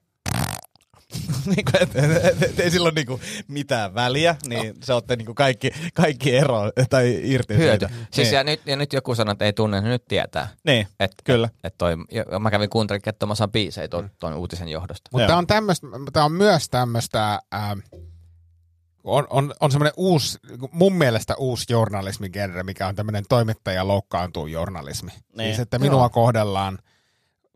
Speaker 5: niin kuin, et, et, et, ei sillä ole niinku mitään väliä, niin se olette niinku kaikki, kaikki ero tai irti
Speaker 4: Hyöty.
Speaker 5: siitä.
Speaker 4: Siis
Speaker 5: niin.
Speaker 4: ja, nyt, ja nyt joku sanoo, että ei tunne, niin nyt tietää.
Speaker 5: niin.
Speaker 4: Et,
Speaker 5: Kyllä.
Speaker 4: Et, et toi, ja mä kävin kuuntelin Kettomasan biisejä ton, ton uutisen johdosta.
Speaker 6: Mutta tämä on, tämmöstä, tää on myös tämmöistä, ää, on, on, on semmoinen uusi, mun mielestä uusi journalismigenre, mikä on tämmöinen toimittaja loukkaantuu journalismi.
Speaker 5: Niin.
Speaker 6: Siis, että minua
Speaker 4: Joo.
Speaker 6: kohdellaan,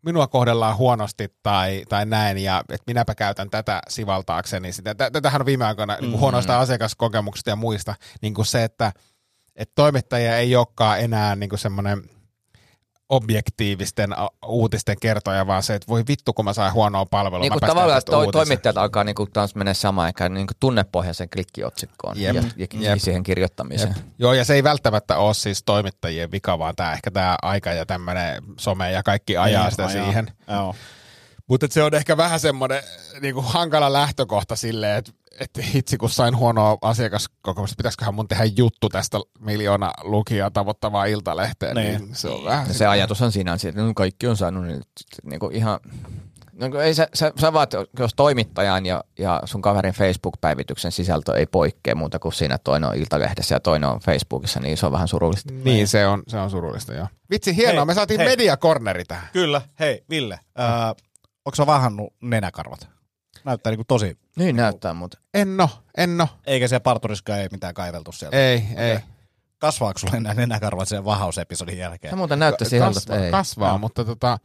Speaker 6: minua kohdellaan huonosti tai, tai näin, ja että minäpä käytän tätä sivaltaakseni. Sitä. Tä- Tätähän on viime aikoina niin kuin huonoista asiakaskokemuksista ja muista, niin kuin se, että, että toimittaja ei olekaan enää niin kuin semmoinen objektiivisten uutisten kertoja, vaan se, että voi vittu, kun mä sain huonoa palvelua.
Speaker 4: Niin kuin tavallaan toi,
Speaker 6: uutisen.
Speaker 4: toimittajat alkaa niinku taas mennä samaan aikaan niinku tunnepohjaisen klikkiotsikkoon
Speaker 6: Jep.
Speaker 4: ja, ja, ja
Speaker 6: Jep.
Speaker 4: siihen kirjoittamiseen.
Speaker 6: Jep. Joo, ja se ei välttämättä ole siis toimittajien vika, vaan tämä ehkä tämä aika ja tämmöinen some ja kaikki ajaa
Speaker 5: Niin,
Speaker 6: sitä
Speaker 5: ajaa.
Speaker 6: siihen.
Speaker 5: Joo.
Speaker 6: Mutta se on ehkä vähän semmoinen niinku hankala lähtökohta silleen, että että hitsi kun sain huonoa asiakaskokemusta, pitäisiköhän mun tehdä juttu tästä miljoona lukijaa tavoittavaa iltalehteen, niin,
Speaker 5: Niin.
Speaker 6: se on vähän
Speaker 4: Ja se ajatus on siinä, että no, kaikki on saanut niin, niin kuin ihan... No, ei sä, sä, sä vaat, jos toimittajan ja, ja sun kaverin Facebook-päivityksen sisältö ei poikkea muuta kuin siinä, että toinen on Iltalehdessä ja toinen on Facebookissa, niin se on vähän surullista.
Speaker 6: Niin, se on, se on surullista, joo. Vitsi, hienoa,
Speaker 5: Hei,
Speaker 6: me saatiin
Speaker 5: hei.
Speaker 6: mediakorneri tähän.
Speaker 5: Kyllä. Hei, Ville, äh, onko vahannut nenäkarvat? Näyttää niinku tosi,
Speaker 4: Niin näyttää, mutta
Speaker 6: Enno, enno,
Speaker 5: eikä siellä parturiskaan ei mitään kaiveltu sieltä.
Speaker 6: ei, ei.
Speaker 5: Kasvaako sulle enää nenäkarvat sen vahausepisodin jälkeen?
Speaker 4: se muuten näyttäisi ihan,
Speaker 6: kasvaa,
Speaker 4: että ei.
Speaker 6: kasvaa
Speaker 5: Joo.
Speaker 6: mutta tota,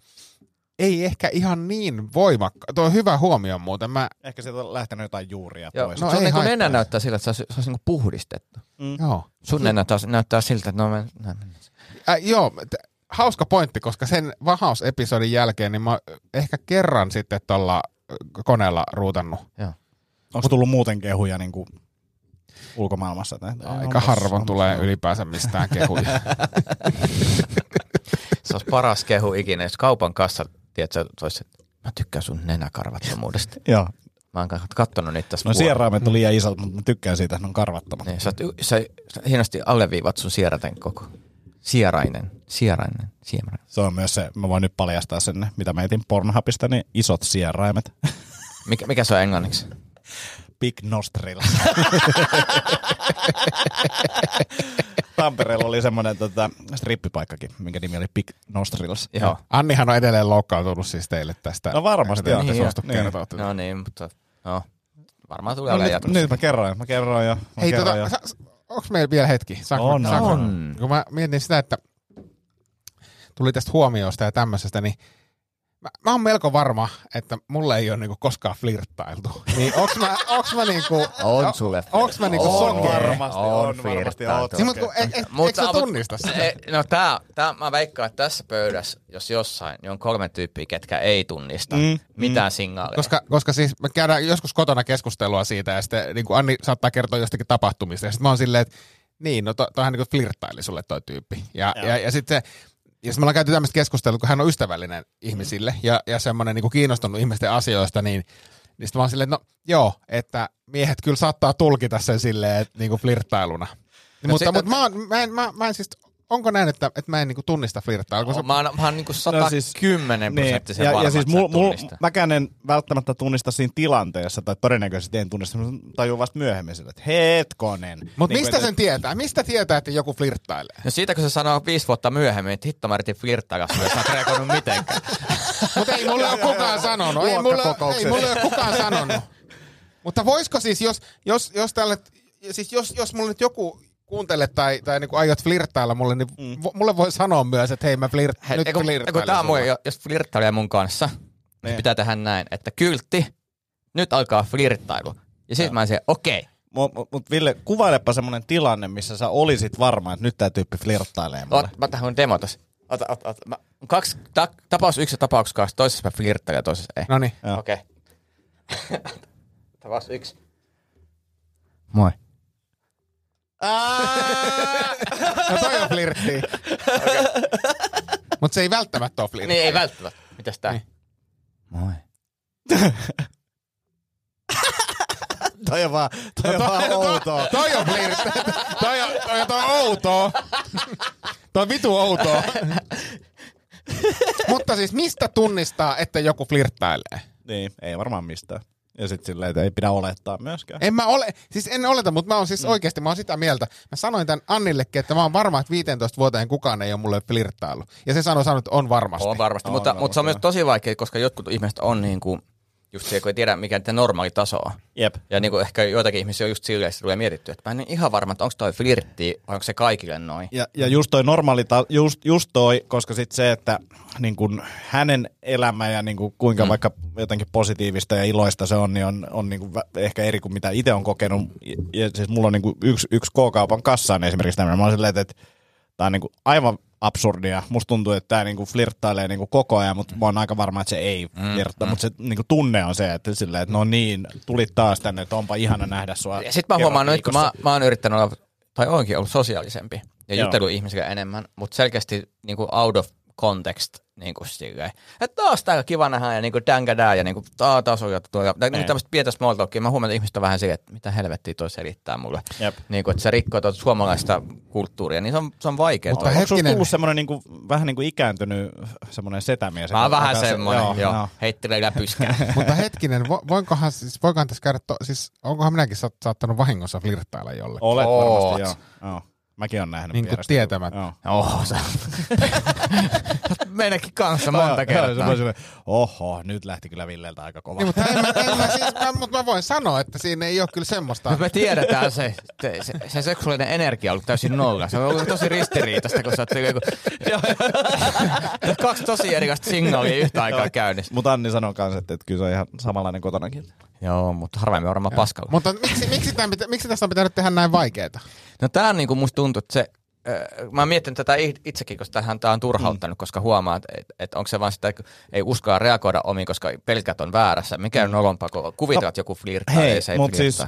Speaker 6: ei ehkä ihan niin voimakka. Tuo on hyvä huomio muuten. Mä,
Speaker 5: Ehkä sieltä on lähtenyt jotain juuria
Speaker 4: Joo,
Speaker 5: pois.
Speaker 6: no
Speaker 4: no se on
Speaker 6: ei
Speaker 4: niin nenä näyttää sillä, että se olisi, se olisi niin puhdistettu.
Speaker 6: joo.
Speaker 4: Sun nenä taas näyttää siltä, että no me.
Speaker 6: Äh, joo, t- hauska pointti, koska sen vahausepisodin jälkeen niin mä oon ehkä kerran sitten tuolla koneella ruutannut.
Speaker 5: Onko tullut muuten kehuja niin kuin ulkomaailmassa? Tai,
Speaker 6: Aika harvoin tulee ylipäänsä mistään kehuja.
Speaker 4: Se olisi paras kehu ikinä, jos kaupan kassa, tiedätkö, olisi, että mä tykkään sun nenäkarvattomuudesta.
Speaker 5: Joo.
Speaker 4: Mä oon kattonut niitä tässä
Speaker 5: No sieraimet on liian isot, mutta mä tykkään siitä, että ne on karvattomat.
Speaker 4: Niin, sä, sä, sä hienosti alleviivat sun sieraten koko. Sierainen, sierainen, sierainen.
Speaker 5: Se on myös se, mä voin nyt paljastaa sen, mitä mä etin Pornhubista, niin isot sieraimet.
Speaker 4: Mikä, mikä se on englanniksi?
Speaker 5: Big nostrils. Tampereella oli semmoinen tota, strippipaikkakin, minkä nimi oli Big Nostrils.
Speaker 4: Joo.
Speaker 6: Annihan on edelleen loukkaantunut siis teille tästä.
Speaker 5: No varmasti, joo.
Speaker 6: suostu
Speaker 5: Niin.
Speaker 6: kertoa.
Speaker 4: No niin, mutta no, varmaan tulee
Speaker 5: No,
Speaker 4: olemaan
Speaker 5: nyt,
Speaker 4: jatkossa.
Speaker 5: nyt mä kerroin, mä kerroin jo. Mä
Speaker 6: Hei,
Speaker 5: kerroin
Speaker 6: tota,
Speaker 5: jo.
Speaker 6: sa, onko meillä vielä hetki? Saanko,
Speaker 5: On,
Speaker 6: saanko,
Speaker 4: on.
Speaker 6: Kun mä mietin sitä, että tuli tästä huomioista ja tämmöisestä, niin mä, mä oon melko varma, että mulle ei ole niinku koskaan flirttailtu. Niin onks mä, onks mä niinku...
Speaker 4: On sulle.
Speaker 6: Onks mä niinku
Speaker 5: On
Speaker 6: sokea?
Speaker 5: varmasti, on varmasti,
Speaker 4: flirttailtu.
Speaker 5: oot
Speaker 6: Niin, mutta et, et, eikö sä tunnista sitä?
Speaker 4: e, No tää, tää, mä veikkaan, että tässä pöydässä, jos jossain, niin on kolme tyyppiä, ketkä ei tunnista
Speaker 5: Mm,
Speaker 4: mitään mm. signaaleja.
Speaker 6: Koska, koska siis me käydään joskus kotona keskustelua siitä ja sitten niin kuin Anni saattaa kertoa jostakin tapahtumista ja sitten mä oon silleen, että Niin, no to, toihan niin flirttaili sulle toi tyyppi. Ja, ja, ja sitten se, jos me ollaan käyty tämmöistä keskustelua, kun hän on ystävällinen ihmisille ja, ja semmoinen niin kiinnostunut ihmisten asioista, niin, niin sitten mä oon silleen, että no joo, että miehet kyllä saattaa tulkita sen silleen, että niin kuin flirttailuna. No, mutta,
Speaker 4: sitten-
Speaker 6: mutta mä, oon, mä, en, mä, mä en siis, onko näin, että, että mä en niin kuin tunnista flirttailua? Kun se,
Speaker 4: Mä oon, mä oon niinku 110
Speaker 5: Niin,
Speaker 4: prosenttisen
Speaker 5: ja,
Speaker 4: varma,
Speaker 5: ja siis
Speaker 4: että sä
Speaker 5: mul,
Speaker 4: et
Speaker 5: mul, mäkään en välttämättä tunnista siinä tilanteessa, tai todennäköisesti en tunnista, mä tajun vasta myöhemmin sille, että hetkonen.
Speaker 6: mutta
Speaker 5: Niin
Speaker 6: mistä
Speaker 5: kuin,
Speaker 6: sen tietää? Mistä tietää, että joku flirttailee?
Speaker 4: No siitä, kun se sanoo viisi vuotta myöhemmin, että hitto mä yritin flirttailla sulle, sä et reagoinut mitenkään.
Speaker 6: Mutta ei mulle ole kukaan sanonut. Ei mulle, ei mulle ole kukaan sanonut. Mutta voisiko siis, jos, jos, jos tälle, siis jos, jos mulle nyt joku kuuntele tai, tai niin aiot flirttailla mulle, niin mm. mulle voi sanoa myös, että hei mä flirt,
Speaker 4: Hei,
Speaker 6: nyt
Speaker 4: eiku, eiku,
Speaker 6: flirttailen
Speaker 4: tää on mun, jos flirttailee mun kanssa, niin
Speaker 5: Niin.
Speaker 4: pitää tehdä näin, että kyltti, nyt alkaa flirttailu. Ja sit mä olisin, okei,
Speaker 5: Mutta mut, mut Ville, kuvailepa semmoinen tilanne, missä sä olisit varma, että nyt tämä tyyppi flirttailee mulle.
Speaker 4: Ot, mä tähän demo tossa. Ota, ota, ota. Mä, kaksi, ta, tapaus yksi ja tapaus kaksi. Toisessa mä flirttailen ja toisessa ei.
Speaker 6: No niin.
Speaker 4: Okei. tapaus yksi. Moi.
Speaker 6: No toi on flirtti. Mutta se ei välttämättä ole flirtti.
Speaker 4: Niin ei välttämättä. Mitäs tää?
Speaker 6: Niin.
Speaker 4: Moi.
Speaker 5: toi on vaan, toi on vaan outoa.
Speaker 6: Toi on flirtti. Toi on, toi on, toi on outoa. Toi on vitu outoa. Mutta siis mistä tunnistaa, että joku flirttailee?
Speaker 5: Niin, ei varmaan mistään. Ja sitten silleen, että ei pidä olettaa myöskään.
Speaker 6: En mä ole, siis en oleta, mutta mä oon siis mm. oikeasti, mä oon sitä mieltä. Mä sanoin tämän Annillekin, että mä oon varma, että 15 vuoteen kukaan ei ole mulle flirttailu. Ja se sanoi, sanoi että on varmasti.
Speaker 4: On varmasti,
Speaker 5: On
Speaker 4: mutta,
Speaker 5: varmasti,
Speaker 4: mutta se on myös tosi vaikea, koska jotkut ihmiset on niin kuin, just se, kun ei tiedä mikä niiden normaali taso on.
Speaker 5: Jep.
Speaker 4: Ja niin kuin ehkä joitakin ihmisiä on just silleen, että tulee mietitty, että mä en ihan varma, että onko toi flirtti vai onko se kaikille noin.
Speaker 5: Ja, ja just toi normaali, ta- just, just toi, koska sitten se, että niin kun hänen elämä ja niin kun kuinka mm. vaikka jotenkin positiivista ja iloista se on, niin on, on niin vä- ehkä eri kuin mitä itse on kokenut. Ja, ja siis mulla on niin kun yksi, yksi K-kaupan kassaan esimerkiksi tämmöinen. Mä oon silleen, että tämä on niin kun aivan absurdia. Musta tuntuu, että tämä niin flirttailee niin koko ajan, mutta mä oon aika varma, että se ei flirttaa. Mutta se niin tunne on se, että, silleen, että no niin, tulit taas tänne, että onpa ihana nähdä sua.
Speaker 4: Ja sitten mä huomaan nyt, kun mä, mä oon yrittänyt olla, tai oonkin ollut sosiaalisempi ja
Speaker 5: Joo.
Speaker 4: jutellut ihmisille enemmän, mutta selkeästi niin kuin out of context, niin kuin silleen, että taas täällä kiva nähdä ja niin kuin dängadää ja niin kuin taa, taas on juttu. Ja niin
Speaker 5: Niin.
Speaker 4: tämmöistä pientä small talkia. Mä huomaan, että ihmiset on vähän silleen, että mitä helvettiä toi selittää mulle.
Speaker 5: Jep.
Speaker 4: Niin kuin, että se rikkoo tuota suomalaista kulttuuria, niin se on, se on vaikea.
Speaker 6: Mutta
Speaker 4: toi.
Speaker 6: he-
Speaker 5: Onko sulla
Speaker 6: Hetkinen.
Speaker 5: tullut semmoinen niinku, vähän niin kuin ikääntynyt semmoinen setämies?
Speaker 4: Mä oon vähän semmoinen, joo, joo.
Speaker 5: joo.
Speaker 4: heittelee läpyskää.
Speaker 6: Mutta hetkinen, vo, voinkohan, siis, voinkohan tässä käydä, to, siis onkohan minäkin sa- saattanut vahingossa flirttailla jolle?
Speaker 5: Olet
Speaker 4: Oot.
Speaker 5: varmasti, joo. joo. Mäkin on nähnyt
Speaker 6: Niin kuin tietämättä.
Speaker 5: Joo.
Speaker 4: Oho, sä. Meidänkin kanssa monta
Speaker 5: Joo, joo,
Speaker 4: kertaa.
Speaker 5: silleen, Oho, nyt lähti kyllä Villeltä aika kova.
Speaker 6: Niin, mutta, en mä, en mä, siis, mä, mutta mä voin sanoa, että siinä ei ole kyllä semmoista.
Speaker 4: Mutta me tiedetään se, se, se, se seksuaalinen energia on ollut täysin nolla. Se on ollut tosi ristiriitaista, kun sä oot kun... kaksi tosi erilaista signaalia yhtä aikaa käynnissä.
Speaker 5: Mutta Anni sanoi kanssa, että, että kyllä se on ihan samanlainen kotonakin.
Speaker 4: Joo, mutta harvemmin varmaan paskalla.
Speaker 6: Mutta miksi, miksi, tämän miksi tästä on pitänyt tehdä näin vaikeaa?
Speaker 4: No tää on niinku musta tuntuu, että se, äh, mä mietin tätä itsekin, koska tähän tää on turhauttanut, koska huomaa, että et, et onko se vaan sitä, että ei uskalla reagoida omiin, koska pelkät on väärässä. Mikä on nolompaa, kun kuvitellaan, että joku flirttaa,
Speaker 5: Hei,
Speaker 4: ei se ei
Speaker 5: mutta siis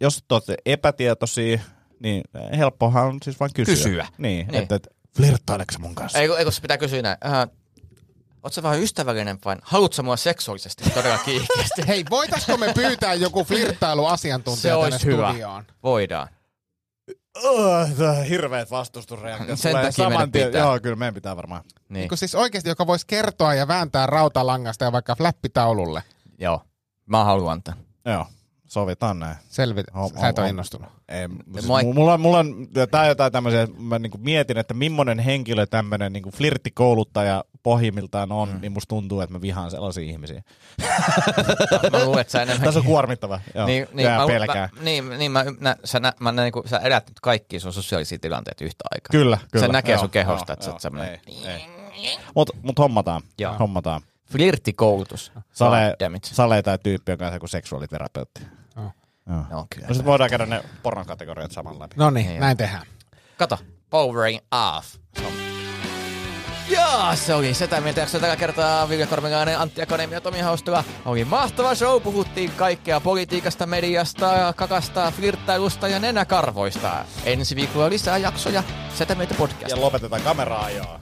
Speaker 5: jos te olette epätietoisia, niin helppohan on siis vain kysyä.
Speaker 4: Kysyä.
Speaker 5: Niin,
Speaker 4: Niin.
Speaker 5: että, että flirttaileeko mun kanssa?
Speaker 4: Ei, kun- ei kun se pitää kysyä näin. Äh, sä vähän ystävällinen vai haluatko mua seksuaalisesti todella kiihkeästi?
Speaker 6: Hei, voitaisko me pyytää joku flirttailuasiantuntija
Speaker 4: Se
Speaker 6: tänne
Speaker 4: olisi hyvä.
Speaker 6: studioon?
Speaker 4: Voidaan.
Speaker 5: Oh, hirveät vastustusreaktiot.
Speaker 4: Sen
Speaker 5: tulee
Speaker 4: takia
Speaker 5: saman tien-
Speaker 4: pitää.
Speaker 5: Joo, kyllä meidän pitää varmaan.
Speaker 4: Niin.
Speaker 6: Niin siis oikeasti, joka voisi kertoa ja vääntää rautalangasta ja vaikka flappitaululle.
Speaker 4: Joo. Mä haluan tämän.
Speaker 5: Joo, sovitaan näin.
Speaker 6: Selvit,
Speaker 5: On-
Speaker 6: sä et
Speaker 5: on-
Speaker 6: ole innostunut.
Speaker 5: Ei, siis
Speaker 4: Moi.
Speaker 5: mulla, on- mulla on, tää on jotain tämmöisiä, mä niinku mietin, että millainen henkilö tämmöinen niinku flirttikouluttaja pohjimmiltaan on, mm. niin musta tuntuu, että mä vihaan sellaisia ihmisiä.
Speaker 4: Mä luulen, että sä enemmänkin...
Speaker 5: Tässä on kuormittava. Joo.
Speaker 4: Niin, niin,
Speaker 5: Jää
Speaker 4: mä,
Speaker 5: pelkää.
Speaker 4: Mä, niin, niin mä, nä, sä, nä, mä, niin kuin, sä elät nyt kaikki sun sosiaalisia tilanteita yhtä aikaa.
Speaker 5: Kyllä, kyllä.
Speaker 4: Se näkee
Speaker 5: Joo,
Speaker 4: sun kehosta,
Speaker 5: joo,
Speaker 4: että sä oot
Speaker 5: joo,
Speaker 4: semmoinen
Speaker 5: ei, ei. Mut, mut hommataan.
Speaker 4: Joo.
Speaker 5: hommataan.
Speaker 4: flirttikoulutus.
Speaker 5: Sale. Sale tai tyyppi on kanssa seksuaaliterapeutti.
Speaker 6: Joo.
Speaker 5: Joo.
Speaker 4: Joo, kyllä.
Speaker 5: No sit voidaan käydä ne pornon kategoriat saman läpi.
Speaker 6: No niin,
Speaker 4: Niin,
Speaker 6: näin tehdään.
Speaker 4: Kato, powering off. Jaa, se oli sitä mieltä, jakso tällä kertaa Vilja Kormengainen, Antti Akonemi ja Tomi Haustula. Oli mahtava show, puhuttiin kaikkea politiikasta, mediasta, kakasta, flirttailusta ja nenäkarvoista. Ensi viikolla lisää jaksoja Setä mieltä podcast.
Speaker 5: Ja lopetetaan kameraa ajoa.